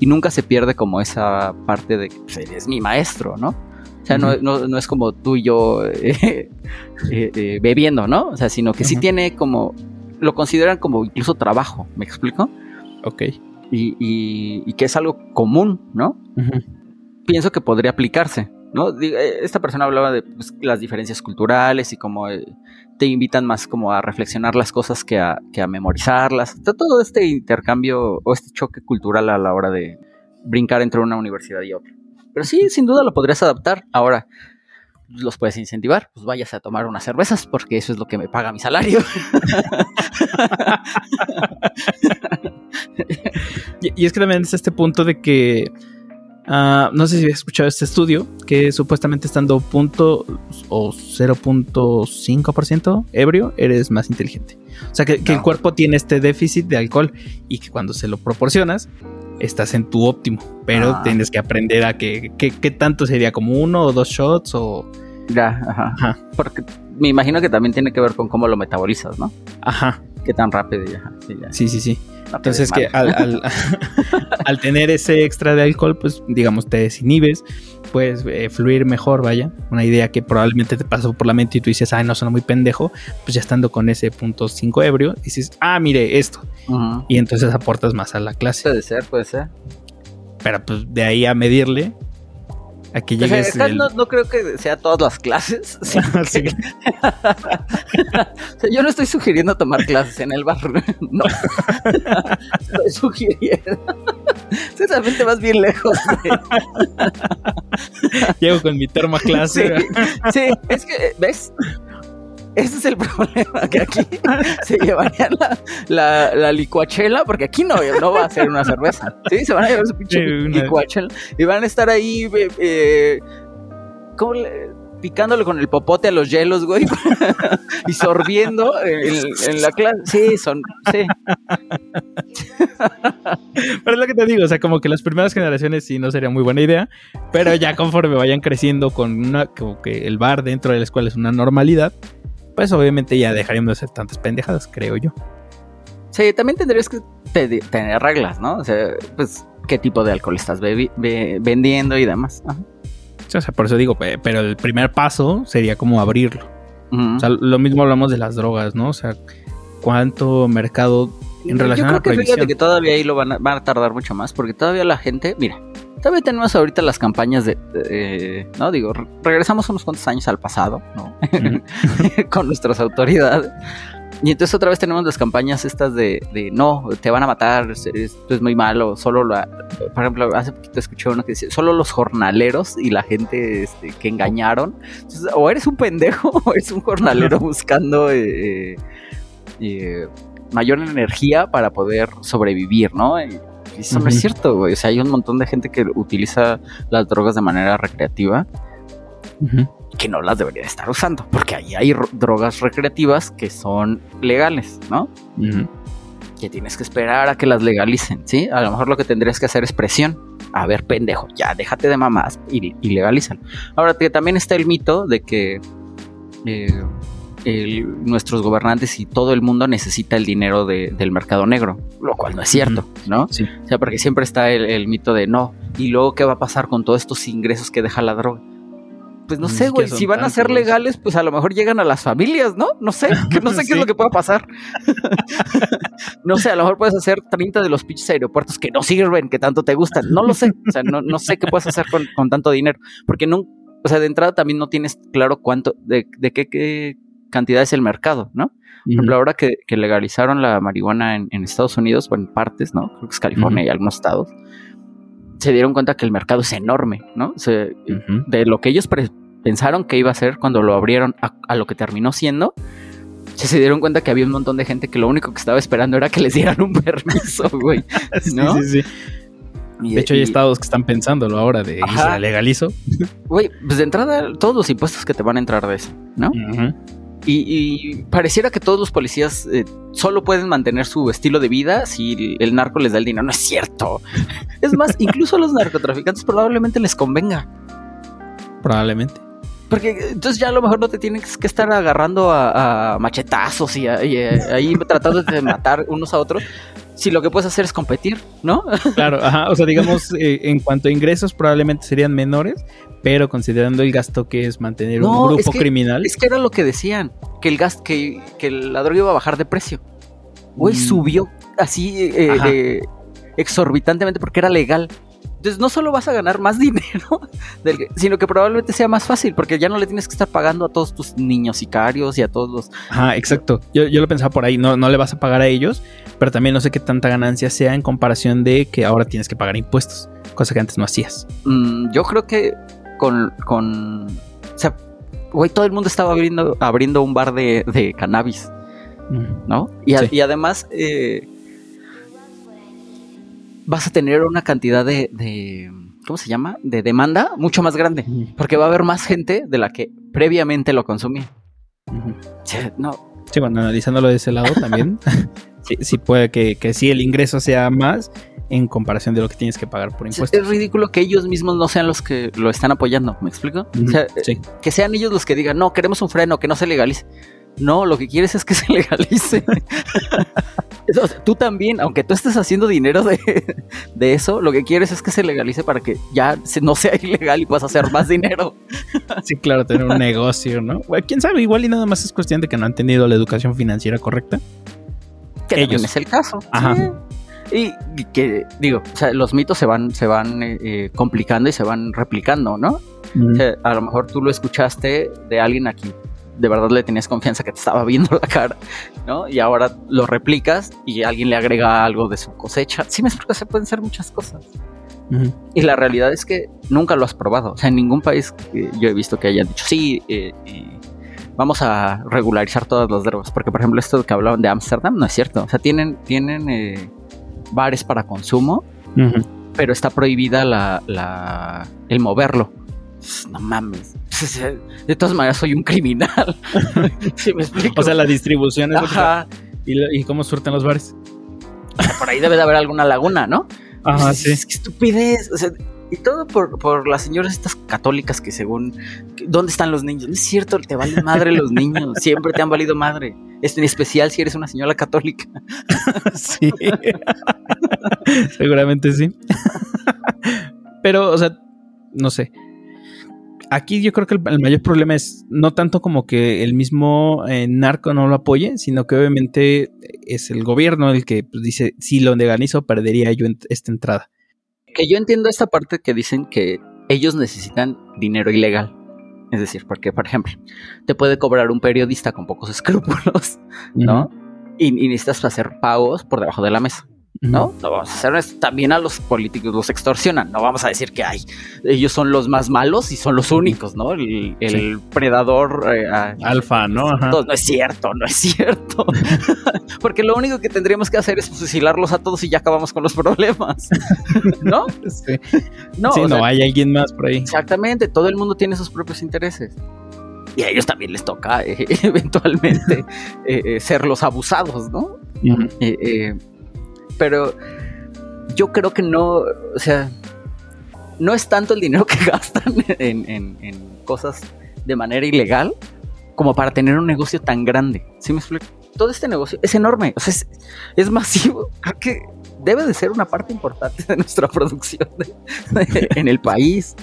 y nunca se pierde como esa parte de que pues, eres mi maestro, ¿no? O sea, no, Ujú. no- no es como tú y yo eh, eh, eh, bebiendo, ¿no? O sea, sino que sí tiene como, lo consideran como incluso trabajo, ¿me explico? Ok. Y, y- y que es algo común, ¿no? Ujú. Pienso que podría aplicarse, ¿no? Eh, Esta persona hablaba de pues, las diferencias culturales y cómo eh, te invitan más como a reflexionar las cosas que a, que a memorizarlas. Todo este intercambio o este choque cultural a la hora de, brincar entre una universidad y otra. Pero sí, sin duda lo podrías adaptar. Ahora, los puedes incentivar, pues vayas a tomar unas cervezas porque eso es lo que me paga mi salario. y es que también es este punto de que Ah, no sé si habías escuchado este estudio que supuestamente estando punto o 0.5% ebrio eres más inteligente. O sea que, el cuerpo tiene este déficit de alcohol y que cuando se lo proporcionas estás en tu óptimo, pero ah. tienes que aprender a que, qué tanto sería como uno o dos shots o... Ya, ajá. Porque me imagino que también tiene que ver con cómo lo metabolizas, ¿no? Ajá. Qué tan rápido ya. Sí, sí, sí. Entonces que al, tener ese extra de alcohol, pues digamos, te desinhibes, puedes eh, fluir mejor, vaya. Una idea que probablemente te pasó por la mente y tú dices, ay, no suena muy pendejo, pues ya estando con ese punto 5 ebrio, dices, ah, mire esto. Y entonces aportas más a la clase. Puede ser, puede ser. Pero pues de ahí a medirle, Aquí llegues. no, creo que sea todas las clases. yo no estoy sugiriendo tomar clases en el bar. No. estoy sugiriendo. Tú te vas bien lejos. Llego con mi termoclase. Sí, sí, es que, ¿ves? Ese es el problema, que aquí se llevarían la, la, licuachela, porque aquí no, no va a ser una cerveza. Sí, se van a llevar su pinche licuachela y van a estar ahí, eh, ¿cómo picándole con el popote a los hielos, güey, y sorbiendo en, la clase. Sí, son, sí. Pero es lo que te digo, o sea, como que las primeras generaciones sí no sería muy buena idea, pero ya conforme vayan creciendo con una, como que el bar dentro de la escuela es una normalidad, pues obviamente ya dejaríamos de hacer tantas pendejadas, creo yo. Sí, también tendrías que tener reglas, ¿no? O sea, pues, qué tipo de alcohol estás vendiendo y demás. O sea, por eso digo, pero el primer paso sería como abrirlo. O sea, lo mismo hablamos de las drogas, ¿no? O sea, cuánto mercado en relación Yo creo que fíjate que todavía ahí lo van a, van a tardar mucho más, porque todavía la gente, mira, Todavía tenemos ahorita las campañas de, no digo, regresamos unos cuantos años al pasado, ¿no? Con nuestras autoridades. Y entonces otra vez tenemos las campañas estas de, no, te van a matar, esto es muy malo, solo la, por ejemplo, hace poquito escuché uno que decía, solo los jornaleros y la gente este, que engañaron, o eres un pendejo o eres un jornalero buscando eh, eh, mayor energía para poder sobrevivir, ¿no? Eso no es cierto, güey. O sea, hay un montón de gente que utiliza las drogas de manera recreativa que no las debería estar usando, porque ahí hay drogas recreativas que son legales, ¿no? Que tienes que esperar a que las legalicen, ¿sí? A lo mejor lo que tendrías que hacer es presión. A ver, pendejo, ya déjate de mamás y, y legalizan. Ahora, que también está el mito de que eh, nuestros gobernantes y todo el mundo necesita el dinero del mercado negro, lo cual no es cierto, ¿no? Sí. O sea, porque siempre está el, mito de no, y luego qué va a pasar con todos estos ingresos que deja la droga. Pues no mm, sé, güey, si van a ser legales, pues a lo mejor llegan a las familias, ¿no? No sé, que no sé qué es lo que pueda pasar. no sé, a lo mejor puedes hacer 30 de los pinches aeropuertos que no sirven, que tanto te gustan. No lo sé, o sea, no, no sé qué puedes hacer con, con tanto dinero, porque no, o sea, de entrada también no tienes claro cuánto, de, de qué, qué, cantidad es el mercado, ¿no? Por ejemplo, ahora que, legalizaron la marihuana en, Estados Unidos, o en partes, ¿no? Creo que es California y algunos estados, se dieron cuenta que el mercado es enorme, ¿no? De lo que ellos pensaron que iba a ser cuando lo abrieron a, lo que terminó siendo, se dieron cuenta que había un montón de gente que lo único que estaba esperando era que les dieran un permiso, güey. ¿no? sí, sí, sí. de hecho, hay estados que están pensándolo ahora de ¿y se legalizo. Güey, pues de entrada, todos los impuestos que te van a entrar de eso, ¿no? Y, pareciera que todos los policías eh, solo pueden mantener su estilo de vida si el narco les da el dinero. No es cierto. Es más, incluso a los narcotraficantes probablemente les convenga. Probablemente. Porque entonces ya a lo mejor no te tienes que estar agarrando a, machetazos y, ahí tratando de matar unos a otros, si lo que puedes hacer es competir, ¿no? Claro, ajá. O sea, digamos, eh, en cuanto a ingresos probablemente serían menores, pero considerando el gasto que es mantener un grupo criminal. Es que era lo que decían, que el gasto, que, que la droga iba a bajar de precio. Güey, mm. subió así eh, eh, exorbitantemente porque era legal. Entonces no solo vas a ganar más dinero, del sino que probablemente sea más fácil, porque ya no le tienes que estar pagando a todos tus niños sicarios y a todos los... Ajá, exacto. Yo, yo lo pensaba por ahí, no, no le vas a pagar a ellos, pero también no sé qué tanta ganancia sea en comparación de que ahora tienes que pagar impuestos, cosa que antes no hacías. Mm, yo creo que con, con... O sea, güey, todo el mundo estaba abriendo, abriendo un bar de, de cannabis, ¿no? Y, a- Sí. y además eh, vas a tener una cantidad de, de... ¿Cómo se llama? De demanda mucho más grande. Porque va a haber más gente de la que previamente lo consumía. sea, no, Sí, bueno, analizándolo de ese lado también, sí, sí puede que, que sí el ingreso sea más en comparación de lo que tienes que pagar por es, impuestos. es ridículo que ellos mismos no sean los que lo están apoyando. ¿Me explico? O sea, sí. que sean ellos los que digan, no, queremos un freno, que no se legalice. No, lo que quieres es que se legalice. O sea, tú también, aunque tú estés haciendo dinero de, de eso, lo que quieres es que se legalice para que ya no sea ilegal y puedas hacer más dinero. Sí, claro, tener un negocio, ¿no? Bueno, quién sabe, igual y nada más es cuestión de que no han tenido la educación financiera correcta. Que también Ellos. es el caso. Ajá. Sí. Y, que, digo, o sea, los mitos se van, se van eh, eh, complicando y se van replicando, ¿no? O sea, a lo mejor tú lo escuchaste de alguien aquí. De verdad le tenías confianza que te estaba viendo la cara, ¿no? Y ahora lo replicas y alguien le agrega algo de su cosecha. Sí me explico, se pueden ser muchas cosas. Y la realidad es que nunca lo has probado. O sea, en ningún país que yo he visto que hayan dicho, sí, eh, eh, vamos a regularizar todas las drogas. Porque, por ejemplo, esto que hablaban de Ámsterdam no es cierto. O sea, tienen, tienen eh, bares para consumo, pero está prohibida la, la- el moverlo. No mames. De todas maneras, soy un criminal. ¿Sí me explico? O sea, la distribución es Ajá. ¿Y, lo- y cómo surten los bares. Por ahí debe de haber alguna laguna, ¿no? Ajá, sí. es que estupidez. O sea, y todo por, por las señoras estas católicas que según... ¿Dónde están los niños? No es cierto, te valen madre los niños. Siempre te han valido madre. Es en especial si eres una señora católica. sí. Seguramente sí. Pero, o sea, no sé. Aquí yo creo que el, el mayor problema es no tanto como que el mismo eh, narco no lo apoye, sino que obviamente es el gobierno el que pues, dice, si lo legalizo, perdería yo ent- esta entrada. Que yo entiendo esta parte que dicen que ellos necesitan dinero ilegal. Es decir, porque, por ejemplo, te puede cobrar un periodista con pocos escrúpulos, ¿no? Y, y necesitas hacer pagos por debajo de la mesa. ¿No? No vamos a hacer esto. También a los políticos los extorsionan. No vamos a decir que hay. Ellos son los más malos y son los únicos, ¿no? El, el predador. eh, Alfa, ¿no? Ajá. No, es cierto, no es cierto. Porque lo único que tendríamos que hacer es fusilarlos a todos y ya acabamos con los problemas. ¿No? Sí, No, Sí, no, sea, hay alguien más por ahí. exactamente. Todo el mundo tiene sus propios intereses. Y a ellos también les toca eh, eventualmente eh, eh, ser los abusados, ¿no? Eh, pero yo creo que no, o sea, no es tanto el dinero que gastan en, en- en cosas de manera ilegal como para tener un negocio tan grande. ¿Sí me explico? Todo este negocio es enorme, o sea, es, es masivo. Creo que debe de ser una parte importante de nuestra producción de- de- en el país.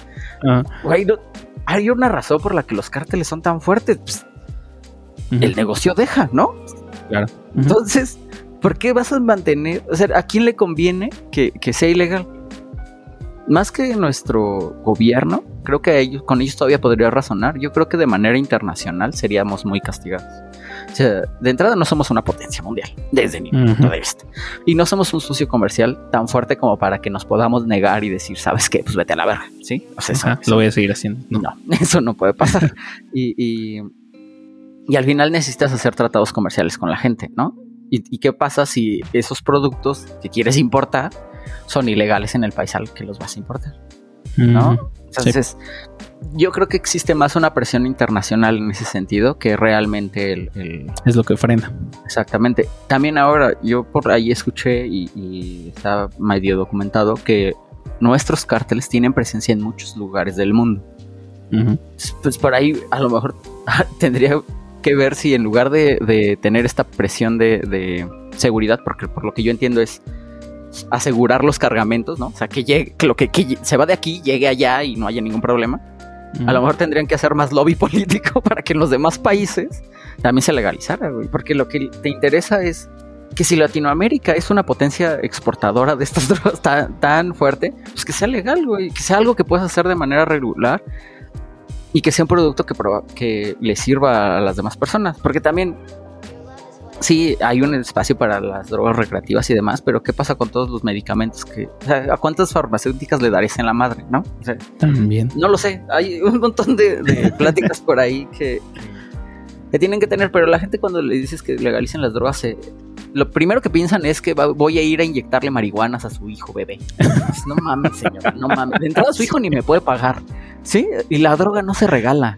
Güey, no- hay una razón por la que los cárteles son tan fuertes. Pues, el negocio deja, ¿no? Ujú. Entonces, ¿por qué vas a mantener? O sea, ¿a quién le conviene que, que sea ilegal? Más que nuestro gobierno, creo que ellos, con ellos todavía podría razonar. Yo creo que de manera internacional seríamos muy castigados. O sea, de entrada no somos una potencia mundial, desde mi punto de vista. Y no somos un socio comercial tan fuerte como para que nos podamos negar y decir, ¿sabes qué? Pues vete a la verga, ¿sí? O sea, eso- Ajá, eso- lo voy a seguir haciendo. No. no, eso no puede pasar. y, y, y al final necesitas hacer tratados comerciales con la gente, ¿no? ¿Y, y qué pasa si esos productos que quieres importar son ilegales en el país al que los vas a importar? ¿no? Entonces, yo creo que existe más una presión internacional en ese sentido que realmente el, el- Es lo que frena. Exactamente. También ahora, yo por ahí escuché y, y está medio documentado que nuestros cárteles tienen presencia en muchos lugares del mundo. Ujú. pues por ahí a lo mejor tendría que ver si en lugar de, de tener esta presión de, de seguridad, porque por lo que yo entiendo es asegurar los cargamentos, ¿no? O sea, que llegue, que lo que, que se va de aquí llegue allá y no haya ningún problema. A lo mejor tendrían que hacer más lobby político para que en los demás países también se legalizara, güey. Porque lo que te interesa es que si Latinoamérica es una potencia exportadora de estas drogas tan, tan fuerte, pues que sea legal, güey, que sea algo que puedas hacer de manera regular y que sea un producto que, que le sirva a las demás personas. Porque también, sí, hay un espacio para las drogas recreativas y demás, pero ¿qué pasa con todos los medicamentos? que o sea, ¿A cuántas farmacéuticas le darías en la madre, no? O sea, También. no lo sé, hay un montón de, de pláticas por ahí que, que tienen que tener, pero la gente cuando le dices que legalicen las drogas, se- lo primero que piensan es que va- voy a ir a inyectarle marihuanas a su hijo bebé. Pues, no mames, señora, no mames. De entrada su hijo ni me puede pagar, ¿sí? Y la droga no se regala.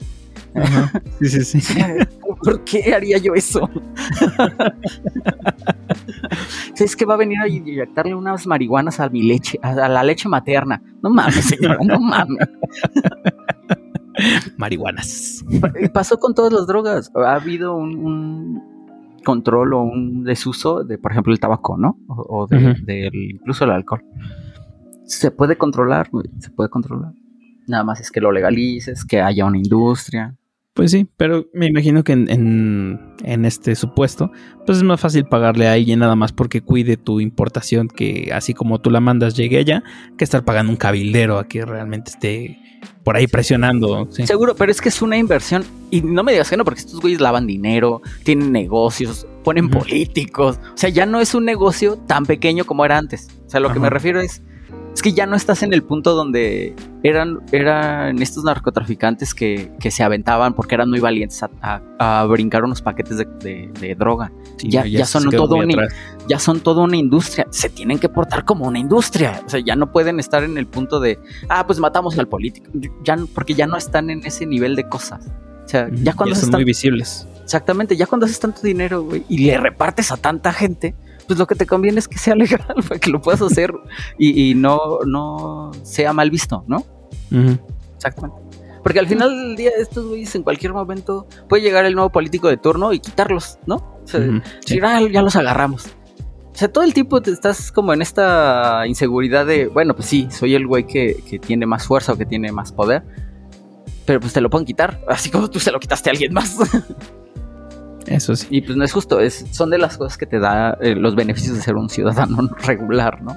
Ajá. Sí, sí, sí. ¿Por qué haría yo eso? Es que va a venir a inyectarle unas marihuanas a mi leche, a, la leche materna. No mames, señora, no mames. Marihuanas. Pasó con todas las drogas. Ha habido un, un control o un desuso de, por ejemplo, el tabaco, ¿no? O, o de- del- incluso el alcohol. Se puede controlar, se puede controlar. Nada más es que lo legalices, que haya una industria. Pues sí, pero me imagino que en, en, en este supuesto, pues es más fácil pagarle a alguien nada más porque cuide tu importación, que así como tú la mandas llegue allá, que estar pagando un cabildero a que realmente esté por ahí presionando. sí. Seguro, pero es que es una inversión. Y no me digas que no, porque estos güeyes lavan dinero, tienen negocios, ponen políticos. O sea, ya no es un negocio tan pequeño como era antes. O sea, lo que me refiero es. Es que ya no estás en el punto donde eran, eran estos narcotraficantes que, que se aventaban porque eran muy valientes a, a- a brincar unos paquetes de, de- de droga. Sí, ya- no, ya son todo muy un- atrás. Ya son toda una industria. Se tienen que portar como una industria. O sea, ya no pueden estar en el punto de, ah, pues matamos al político. Ya, porque ya no están en ese nivel de cosas. O sea, ya cuando son haces muy visibles. exactamente, ya cuando haces tanto dinero, y le repartes a tanta gente, pues lo que te conviene es que sea legal, para que lo puedas hacer y, y no, no sea mal visto, ¿no? Ujú. Exactamente. Porque al final del día, estos güeyes en cualquier momento puede llegar el nuevo político de turno y quitarlos, ¿no? O sea, sí. decir, "Ah, ya los agarramos. O sea, todo el tiempo te estás como en esta inseguridad de, bueno, pues sí, soy el güey que, que tiene más fuerza o que tiene más poder. Pero pues te lo pueden quitar, así como tú se lo quitaste a alguien más. Eso sí. y pues no es justo, es, son de las cosas que te da eh, los beneficios de ser un ciudadano regular, ¿no?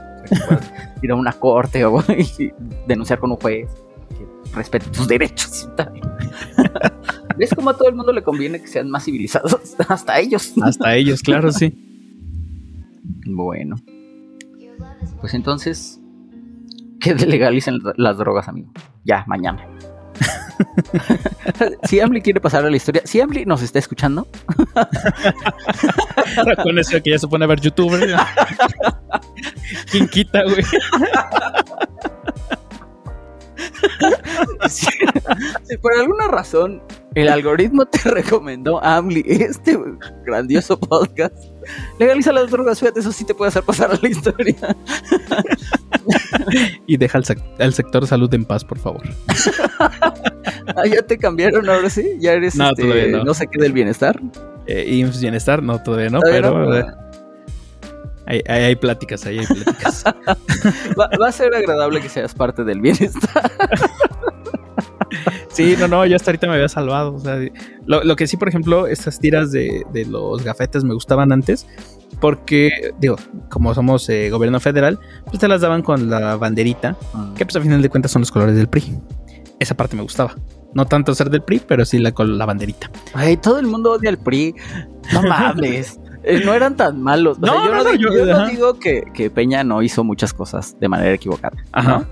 Ir a una corte o y denunciar con un juez, que respete tus derechos y tal. ¿Ves cómo a todo el mundo le conviene que sean más civilizados? Hasta ellos. Hasta ellos, claro, sí. Bueno. Pues entonces, que legalicen las drogas, amigo. Ya, mañana. Si Amli quiere pasar a la historia, si Amli nos está escuchando, Con eso que ya se pone a ver youtuber. ¿Quién quita, güey? si, si por alguna razón el algoritmo te recomendó Amli este grandioso podcast, legaliza las drogas, fíjate, eso sí te puede hacer pasar a la historia. Y deja al, sec- al sector salud en paz, por favor. Ah, ya te cambiaron ahora sí, ya eres No, este, todavía no. no sé qué del bienestar. Eh, IMSS Bienestar, no, todavía no, Todavía pero no. eh, hay, pláticas, ahí hay pláticas. Va, va a ser agradable que seas parte del bienestar. Sí, no, no, yo hasta ahorita me había salvado. o sea, lo, lo que sí, por ejemplo, estas tiras de, de los gafetes me gustaban antes, porque, digo, como somos eh, gobierno federal, pues te las daban con la banderita, que pues a final de cuentas son los colores del PRI. Esa parte me gustaba. No tanto ser del PRI, pero sí la, con la banderita. Ay, todo el mundo odia al PRI. No mames. Eh, no eran tan malos. O sea, No, yo no, no, no, di- yo- yo no ajá. digo que, que Peña no hizo muchas cosas de manera equivocada. Ajá. ¿no?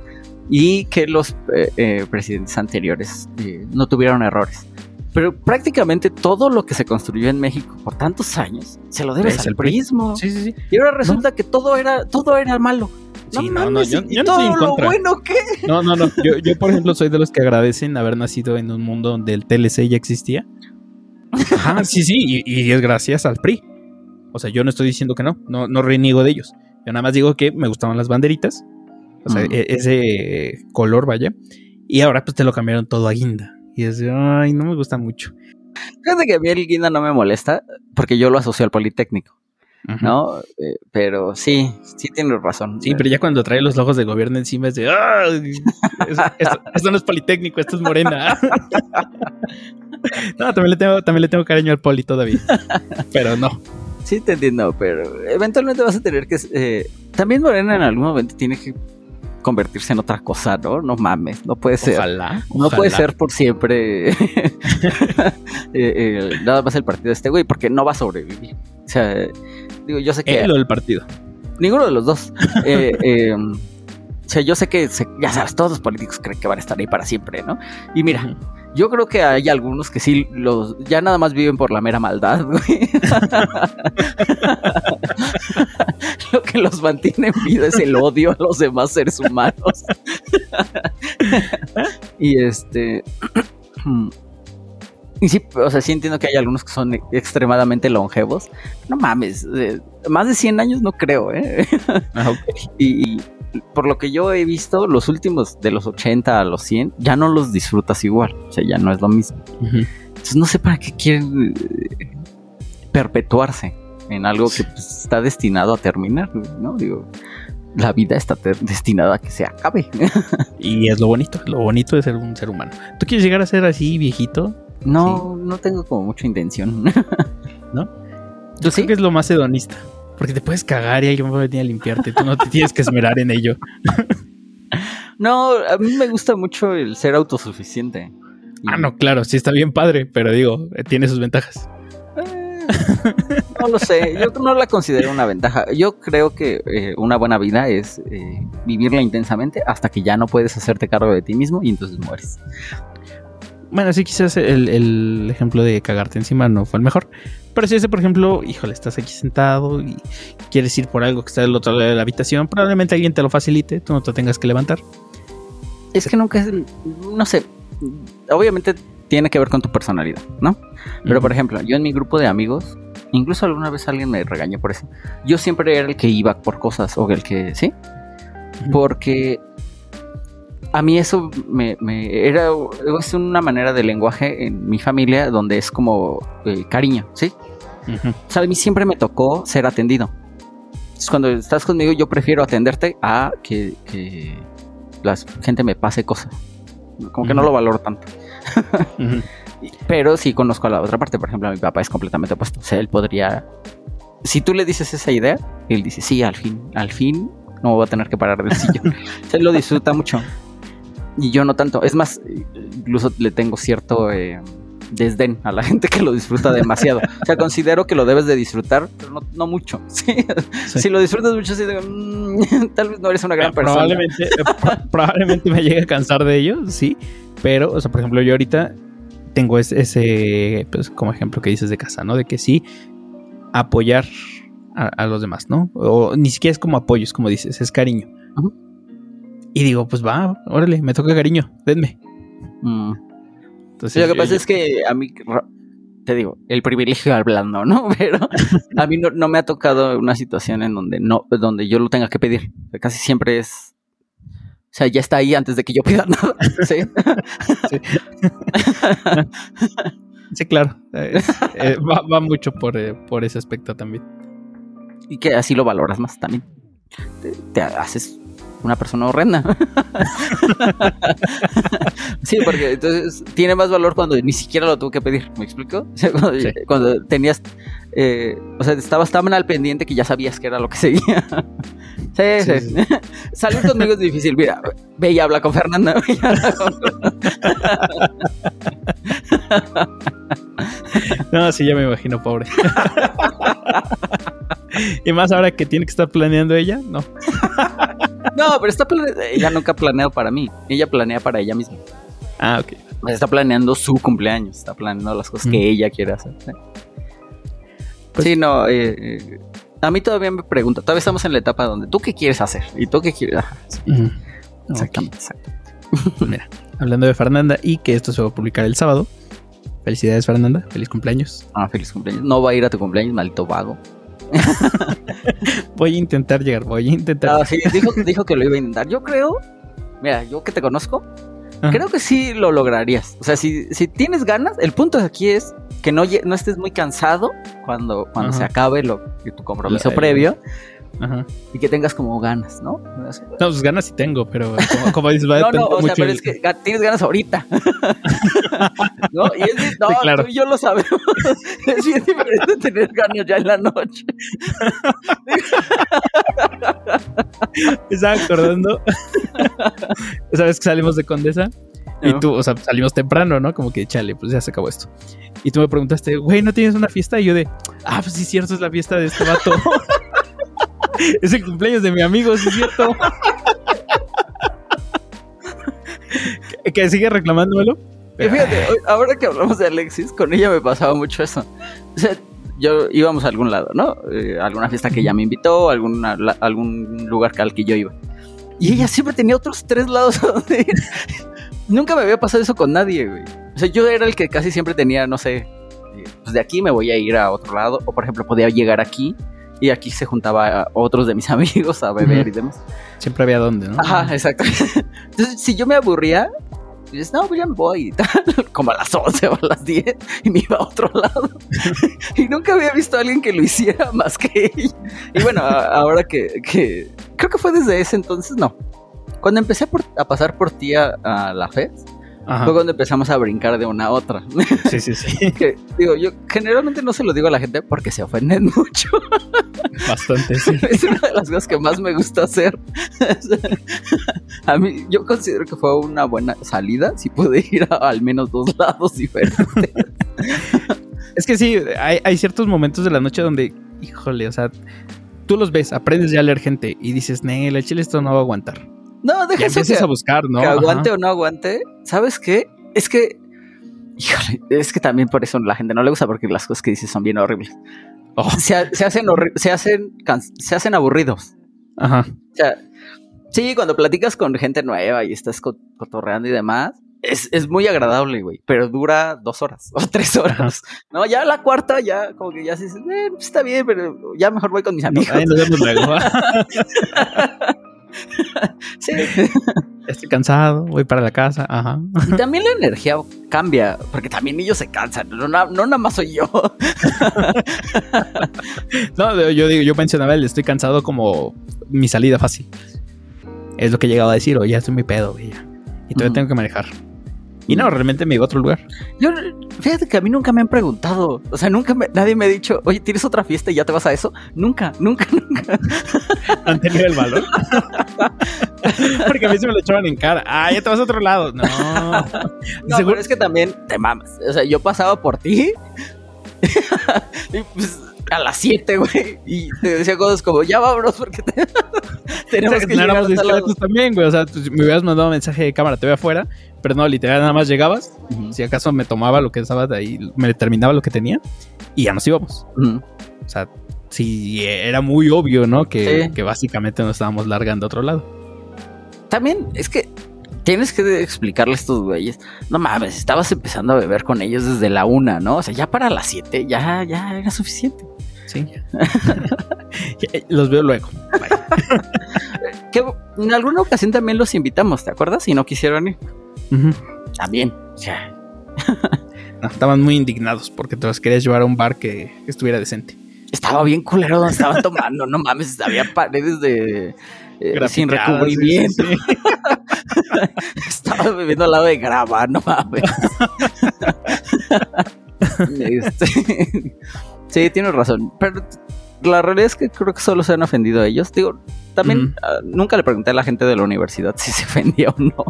Y que los eh, eh, presidentes anteriores eh, no tuvieron errores. Pero prácticamente todo lo que se construyó en México por tantos años se lo debes Es al prismo. Sí, sí, sí. Y ahora resulta que todo era, todo era malo. Sí, no, no, yo- ¿y yo no estoy en todo lo contra. bueno que No, no, no. Yo, yo, por ejemplo, soy de los que agradecen haber nacido en un mundo donde el TLC ya existía. Ajá, sí, sí, y, y es gracias al PRI. O sea, yo no estoy diciendo que no, no, no reniego de ellos. Yo nada más digo que me gustaban las banderitas. O sea, Mm. e- ese color, vaya. Y ahora pues te lo cambiaron todo a guinda. Y es de, ay, no me gusta mucho. Fíjate que a mí el guinda no me molesta porque yo lo asocio al Politécnico. ¿no? Eh, pero sí, sí tienes razón. Sí, pero ya cuando trae los logos de gobierno encima es de, "Ay, es- esto, esto no es Politécnico, esto es Morena. no, también le, tengo, también le tengo cariño al Poli todavía. Pero no. sí te entiendo, pero eventualmente vas a tener que... eh, también Morena en algún momento tiene que convertirse en otra cosa, ¿no? No mames, no puede ser. Ojalá. No puede ser por siempre eh, eh, nada más el partido de este güey, porque no va a sobrevivir. O sea, digo, yo sé que Él o el partido. ninguno de los dos. Eh, eh, o sea, yo sé que, se- ya sabes, todos los políticos creen que van a estar ahí para siempre, ¿no? Y mira. Yo creo que hay algunos que sí, los ya nada más viven por la mera maldad, güey. Lo que los mantiene en vida es el odio a los demás seres humanos. y este. Y sí, o sea, sí entiendo que hay algunos que son extremadamente longevos. No mames, eh, más de 100 años no creo, ¿eh? Ah, y por lo que yo he visto, los últimos de los 80 a los 100 ya no los disfrutas igual. O sea, ya no es lo mismo. Entonces no sé para qué quieren eh, perpetuarse en algo que pues, está destinado a terminar, ¿no? Digo, la vida está destinada a que se acabe. Y es lo bonito, lo bonito de ser un ser humano. ¿Tú quieres llegar a ser así viejito? No, no tengo como mucha intención. ¿No? ¿Tú Yo sí? creo que es lo más hedonista. Porque te puedes cagar y alguien va a venir a limpiarte. Tú no te tienes que esmerar en ello. No, a mí me gusta mucho el ser autosuficiente. Y- Ah, no, claro, sí está bien padre, pero digo, eh, tiene sus ventajas. Eh, no lo sé, yo no la considero una ventaja. Yo creo que eh, una buena vida es eh, vivirla intensamente hasta que ya no puedes hacerte cargo de ti mismo y entonces mueres. Bueno, sí, quizás el, el ejemplo de cagarte encima no fue el mejor. Pero si ese, por ejemplo, híjole, estás aquí sentado y quieres ir por algo que está del otro lado de la habitación, probablemente alguien te lo facilite, tú no te tengas que levantar. Es que nunca no sé, obviamente tiene que ver con tu personalidad, ¿no? Pero por ejemplo, yo en mi grupo de amigos, incluso alguna vez alguien me regañó por eso, yo siempre era el que iba por cosas o el que, ¿sí? Porque a mí eso me, me- era es una manera de lenguaje en mi familia donde es como eh, cariño, ¿sí? O sea, a mí siempre me tocó ser atendido. Entonces, cuando estás conmigo, yo prefiero atenderte a que, que la gente me pase cosas. Como que no lo valoro tanto. Pero sí conozco a la otra parte. Por ejemplo, mi papá es completamente opuesto. O sea, él podría. Si tú le dices esa idea, él dice: Sí, al fin, al fin no voy a tener que parar del sillón. Él lo disfruta mucho. Y yo no tanto. Es más, incluso le tengo cierto eh, desdén a la gente que lo disfruta demasiado. O sea, considero que lo debes de disfrutar, pero no, no mucho. ¿sí? Sí. Si lo disfrutas mucho, sí digo, "Mm, tal vez no eres una gran Eh, persona. Probablemente, eh, pro- probablemente me llegue a cansar de ello, sí. Pero, o sea, por ejemplo, yo ahorita tengo ese, ese, pues, como ejemplo que dices de casa, ¿no? De que sí, apoyar a, a los demás, ¿no? O ni siquiera es como apoyo, es como dices, es cariño. Y digo, pues va, órale, me toca cariño, denme. Mm. Entonces, Lo que yo- pasa es que a mí, te digo, el privilegio hablando, ¿no? Pero a mí no, no me ha tocado una situación en donde no, donde yo lo tenga que pedir. Casi siempre es, o sea, ya está ahí antes de que yo pida nada. ¿sí? Sí, claro. es- eh, va, va mucho por, eh, por ese aspecto también. Y que así lo valoras más también. Te, te haces una persona horrenda. sí, porque entonces tiene más valor cuando ni siquiera lo tuve que pedir. ¿Me explico? O sea, cuando, Sí. cuando tenías, eh, o sea, estabas tan al pendiente que ya sabías que era lo que seguía. sí, sí. Sí, Salir conmigo es difícil. Mira, ve y habla con Fernanda. ve y habla con- No, sí, ya me imagino, pobre. y más ahora que tiene que estar planeando ella, no. No, pero está ella nunca planea para mí. Ella planea para ella misma. Ah, ok. Está planeando su cumpleaños, está planeando las cosas que ella quiere hacer. ¿sí? Pues- sí, no, eh, eh, a mí todavía me pregunta, todavía estamos en la etapa donde tú qué quieres hacer y tú qué quieres. Ajá, sí, Ujú. exactamente. Ok, Mira, hablando de Fernanda y que esto se va a publicar el sábado. Felicidades, Fernanda. Feliz cumpleaños. Ah, feliz cumpleaños. No va a ir a tu cumpleaños, maldito vago. Voy a intentar llegar, voy a intentar. Ah, sí, dijo, dijo que lo iba a intentar. Yo creo, mira, yo que te conozco, Ajá. creo que sí lo lograrías. O sea, si, si tienes ganas, el punto aquí es que no, no estés muy cansado cuando, cuando Ajá. se acabe lo, tu compromiso previo Ajá. y que tengas como ganas, ¿no? No, pues ganas sí tengo, pero como, como dices, va a No, no, o sea, mucho pero el- es que tienes ganas ahorita. ¿No? Y es, di- no, Sí, claro. tú y yo lo sabemos. Es bien diferente tener ganas ya en la noche. Me estaba acordando. Esa vez que salimos de Condesa y No. tú, o sea, salimos temprano, ¿no? Como que chale, pues ya se acabó esto. Y tú me preguntaste, güey, ¿no tienes una fiesta? Y yo de, ah, pues sí, cierto, es la fiesta de este vato. Es el cumpleaños de mi amigo, sí, es cierto. que, sigue reclamándomelo. Y fíjate, hoy- ahora que hablamos de Alexis, con ella me pasaba mucho eso. O sea, yo íbamos a algún lado, ¿no? Eh, alguna fiesta que ella me invitó, alguna, la- algún lugar al que yo iba. Y ella siempre tenía otros tres lados a donde ir. Nunca me había pasado eso con nadie, güey. O sea, yo era el que casi siempre tenía, no sé, eh, pues de aquí me voy a ir a otro lado. O por ejemplo, podía llegar aquí y aquí se juntaba a otros de mis amigos a beber y demás. Siempre había dónde, ¿no? Ajá, exacto. Entonces, si yo me aburría, dices, no, pues ya me voy y tal, como a las 11 o a las 10, y me iba a otro lado. y nunca había visto a alguien que lo hiciera más que ella. Y bueno, ahora que, que- creo que fue desde ese entonces, no. Cuando empecé por- a pasar por ti a, a la FED, Ajá. fue cuando empezamos a brincar de una a otra. Sí, sí, sí. Que, digo, yo generalmente no se lo digo a la gente porque se ofenden mucho. Bastante, sí. es una de las cosas que más me gusta hacer. a mí, yo considero que fue una buena salida si pude ir a al menos dos lados diferentes. Es que sí, hay, hay ciertos momentos de la noche donde, híjole, o sea, tú los ves, aprendes ya a leer gente y dices, Nel, el chile esto no va a aguantar. No, deja eso que, a buscar, ¿no? que aguante Ajá. o no aguante. ¿Sabes qué? Es que, híjole, es que también por eso la gente no le gusta porque las cosas que dices son bien horribles. Oh, Se, se hacen horri- se hacen se hacen aburridos. ajá. O sea, sí, cuando platicas con gente nueva y estás co- cotorreando y demás, es, es muy agradable, güey, pero dura dos horas o tres horas. No, ya la cuarta, ya como que ya se dice, "Eh, pues está bien, pero ya mejor voy con mis amigos. Ahí nos vemos luego. Sí. Estoy cansado, voy para la casa, ajá. Y también la energía cambia, porque también ellos se cansan, no, no nada más soy yo. No, yo digo, yo mencionaba el estoy cansado como mi salida fácil. Es lo que he llegado a decir, o ya estoy muy pedo, güey. Y todavía Ujú. tengo que manejar. Y no, realmente me iba a otro lugar. Yo, fíjate que a mí nunca me han preguntado, o sea, nunca me- nadie me ha dicho, oye, ¿tienes otra fiesta y ya te vas a eso? Nunca, nunca, nunca. Han tenido el valor. Porque a mí se me lo echaban en cara. Ah, ya te vas a otro lado. No. No, Seguro- pero es que también te mamas. O sea, yo pasaba por ti. y pues a las 7, güey. Y te decía cosas como, ya vámonos porque te- O tenemos sea, que llegar éramos a tal lado". discretos también, güey. O sea, tú- me hubieras mandado mensaje de cámara, te veo afuera. Pero no, literal, nada más llegabas. Si acaso me tomaba lo que estaba de ahí, me terminaba lo que tenía. Y ya nos íbamos. O sea, sí, era muy obvio, ¿no? Que, Sí. que básicamente nos estábamos largando a otro lado. También es que tienes que explicarle a estos güeyes. No mames, estabas empezando a beber con ellos desde la una, ¿no? O sea, ya para las 7 ya, ya era suficiente. Sí. Los veo luego. Que en alguna ocasión también los invitamos, ¿te acuerdas? Y no quisieron ir. También. O sea, No, estaban muy indignados porque te los querías llevar a un bar que, que estuviera decente. estaba bien culero donde estaban tomando. No mames, había paredes de. Eh, sin recubrimiento. sí, sí, sí. Estaba bebiendo al lado de grava, no mames. Este, sí, tienes razón. Pero la realidad es que creo que solo se han ofendido a ellos. Digo, también ah, nunca le pregunté a la gente de la universidad si se ofendía o no.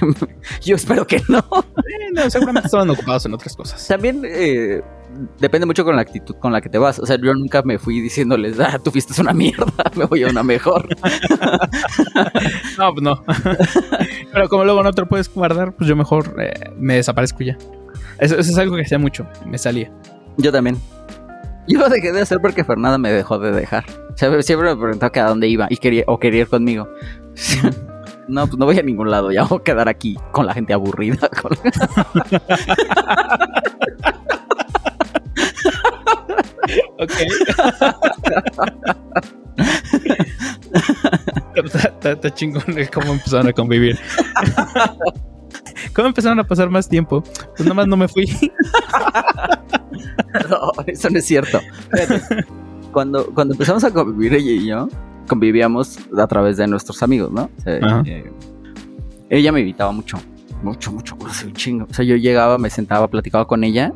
Yo espero que no. Eh, no, seguramente estaban ocupados en otras cosas. También eh, depende mucho con la actitud con la que te vas. O sea, yo nunca me fui diciéndoles, ah, tu fiesta es una mierda, me voy a una mejor. No, pues no. Pero como luego no te lo puedes guardar, pues yo mejor eh, me desaparezco ya. Eso, eso es algo que hacía mucho. Me salía. Yo también. Yo lo dejé de hacer porque Fernanda me dejó de dejar. O sea, siempre me preguntaba que a dónde iba y quería, o quería ir conmigo. No, pues no voy a ningún lado, ya voy a quedar aquí con la gente aburrida. con- Ok. está, chingón cómo empezaron a convivir. ¿Cómo empezaron a pasar más tiempo? Pues nomás no me fui. No, eso no es cierto. Cuando, cuando empezamos a convivir ella y yo, convivíamos a través de nuestros amigos, ¿no? O sea, Ajá. eh, ella me invitaba mucho, mucho, mucho, un chingo. O sea, yo llegaba, me sentaba, platicaba con ella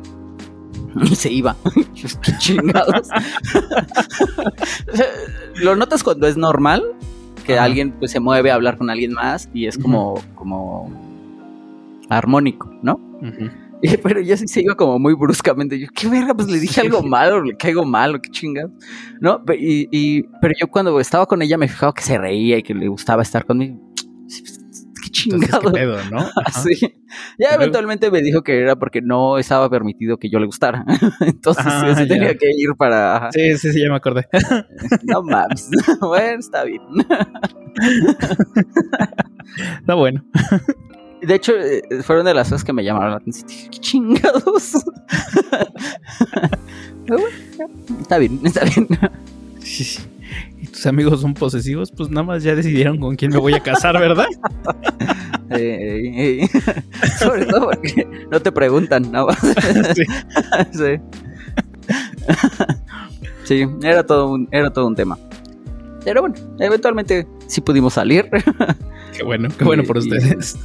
se iba. Yo, ¿Qué chingados? Lo notas cuando es normal que Ajá. alguien pues se mueve a hablar con alguien más y es como, como armónico, ¿no? Y- Pero ella sí se iba como muy bruscamente. Yo, qué verga, pues le dije algo malo, le caigo mal, o qué chingados. ¿No? Y, y- pero yo cuando estaba con ella me fijaba que se reía y que le gustaba estar conmigo. Qué Entonces, chingado. ¿qué pedo, no? Ajá. Sí. Ya eventualmente me dijo que era porque no estaba permitido que yo le gustara. Entonces Ah, sí, tenía que ir para. Sí, sí, sí, ya me acordé. No mames. bueno, está bien. Está bueno. De hecho, eh, fueron de las cosas que me llamaron la atención. Dije, qué chingados. Está bien, está bien. Sí, sí. ¿Y tus amigos son posesivos? Pues nada más ya decidieron con quién me voy a casar, ¿verdad? Eh, eh, sobre todo porque no te preguntan nada más. Sí. sí. Sí, era todo un, era todo un tema. Pero bueno, eventualmente sí pudimos salir. Qué bueno, qué bueno por ustedes.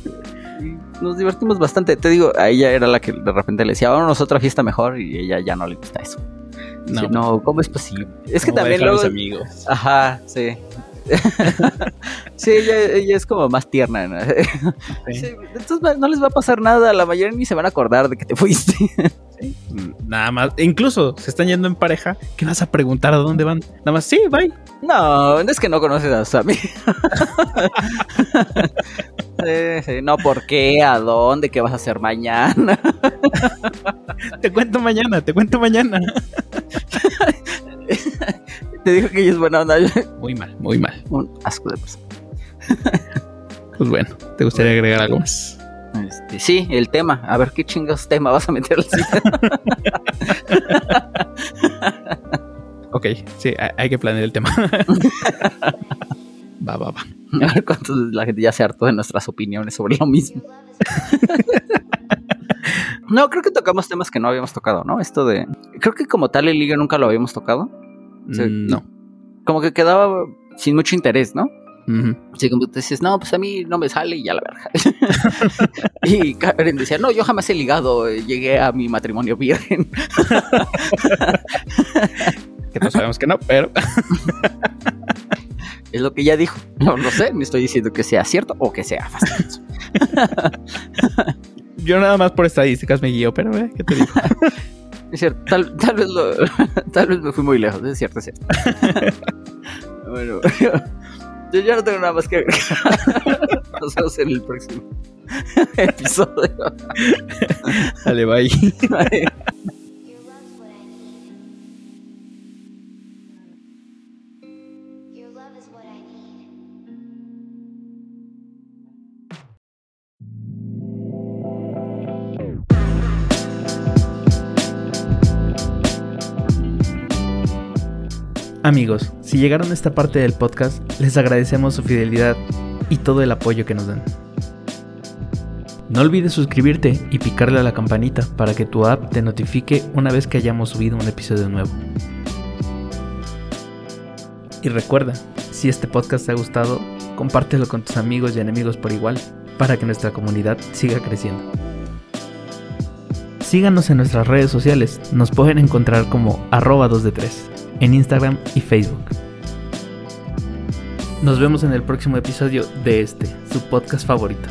nos divertimos bastante. Te digo, a ella era la que de repente le decía, vámonos a otra fiesta mejor. Y ella ya no le gusta eso. No, no, ¿cómo es posible? Es que ¿cómo voy a también luego. amigos. Ajá, sí. sí, ella, ella es como más tierna. ¿no? Sí. Sí, entonces no les va a pasar nada, la mayoría ni se van a acordar de que te fuiste. Nada más. E incluso se están yendo en pareja. ¿Qué vas a preguntar a dónde van? Nada más, sí, bye. No, es que no conoces a. Sí, sí, no, ¿por qué? ¿A dónde? ¿Qué vas a hacer mañana? Te cuento mañana, te cuento mañana. Te dijo que ella es buena onda. Muy mal, muy mal. Un asco de persona. Pues bueno, ¿te gustaría agregar algo más? Este, sí, el tema. A ver qué chingados tema vas a meter? Ok, sí, hay, hay que planear el tema. va, va, va. A ver cuánto la gente ya se hartó de nuestras opiniones sobre lo mismo. No, creo que tocamos temas que no habíamos tocado, ¿no? Esto de. Creo que como tal el liga nunca lo habíamos tocado. Mm, no. Como que quedaba sin mucho interés, ¿no? Ujú. Así como te dices, no, pues a mí no me sale y ya la verga. y Karen decía, no, yo jamás he ligado, eh, llegué a mi matrimonio virgen. Que todos sabemos que no, pero Es lo que ella dijo. No lo sé, no estoy diciendo que sea cierto o que sea fastidioso. Yo nada más por estadísticas me guío, pero eh, ¿qué te digo? Es cierto, tal, tal vez lo, tal vez me fui muy lejos, es cierto, es cierto. bueno, yo ya no tengo nada más que agregar. Nos vemos en el próximo episodio. Dale, bye. Bye. Amigos, si llegaron a esta parte del podcast, les agradecemos su fidelidad y todo el apoyo que nos dan. No olvides suscribirte y picarle a la campanita para que tu app te notifique una vez que hayamos subido un episodio nuevo. Y recuerda, si este podcast te ha gustado, compártelo con tus amigos y enemigos por igual, para que nuestra comunidad siga creciendo. Síganos en nuestras redes sociales, nos pueden encontrar como arroba 2 de 3 en Instagram y Facebook. Nos vemos en el próximo episodio de este, su podcast favorito.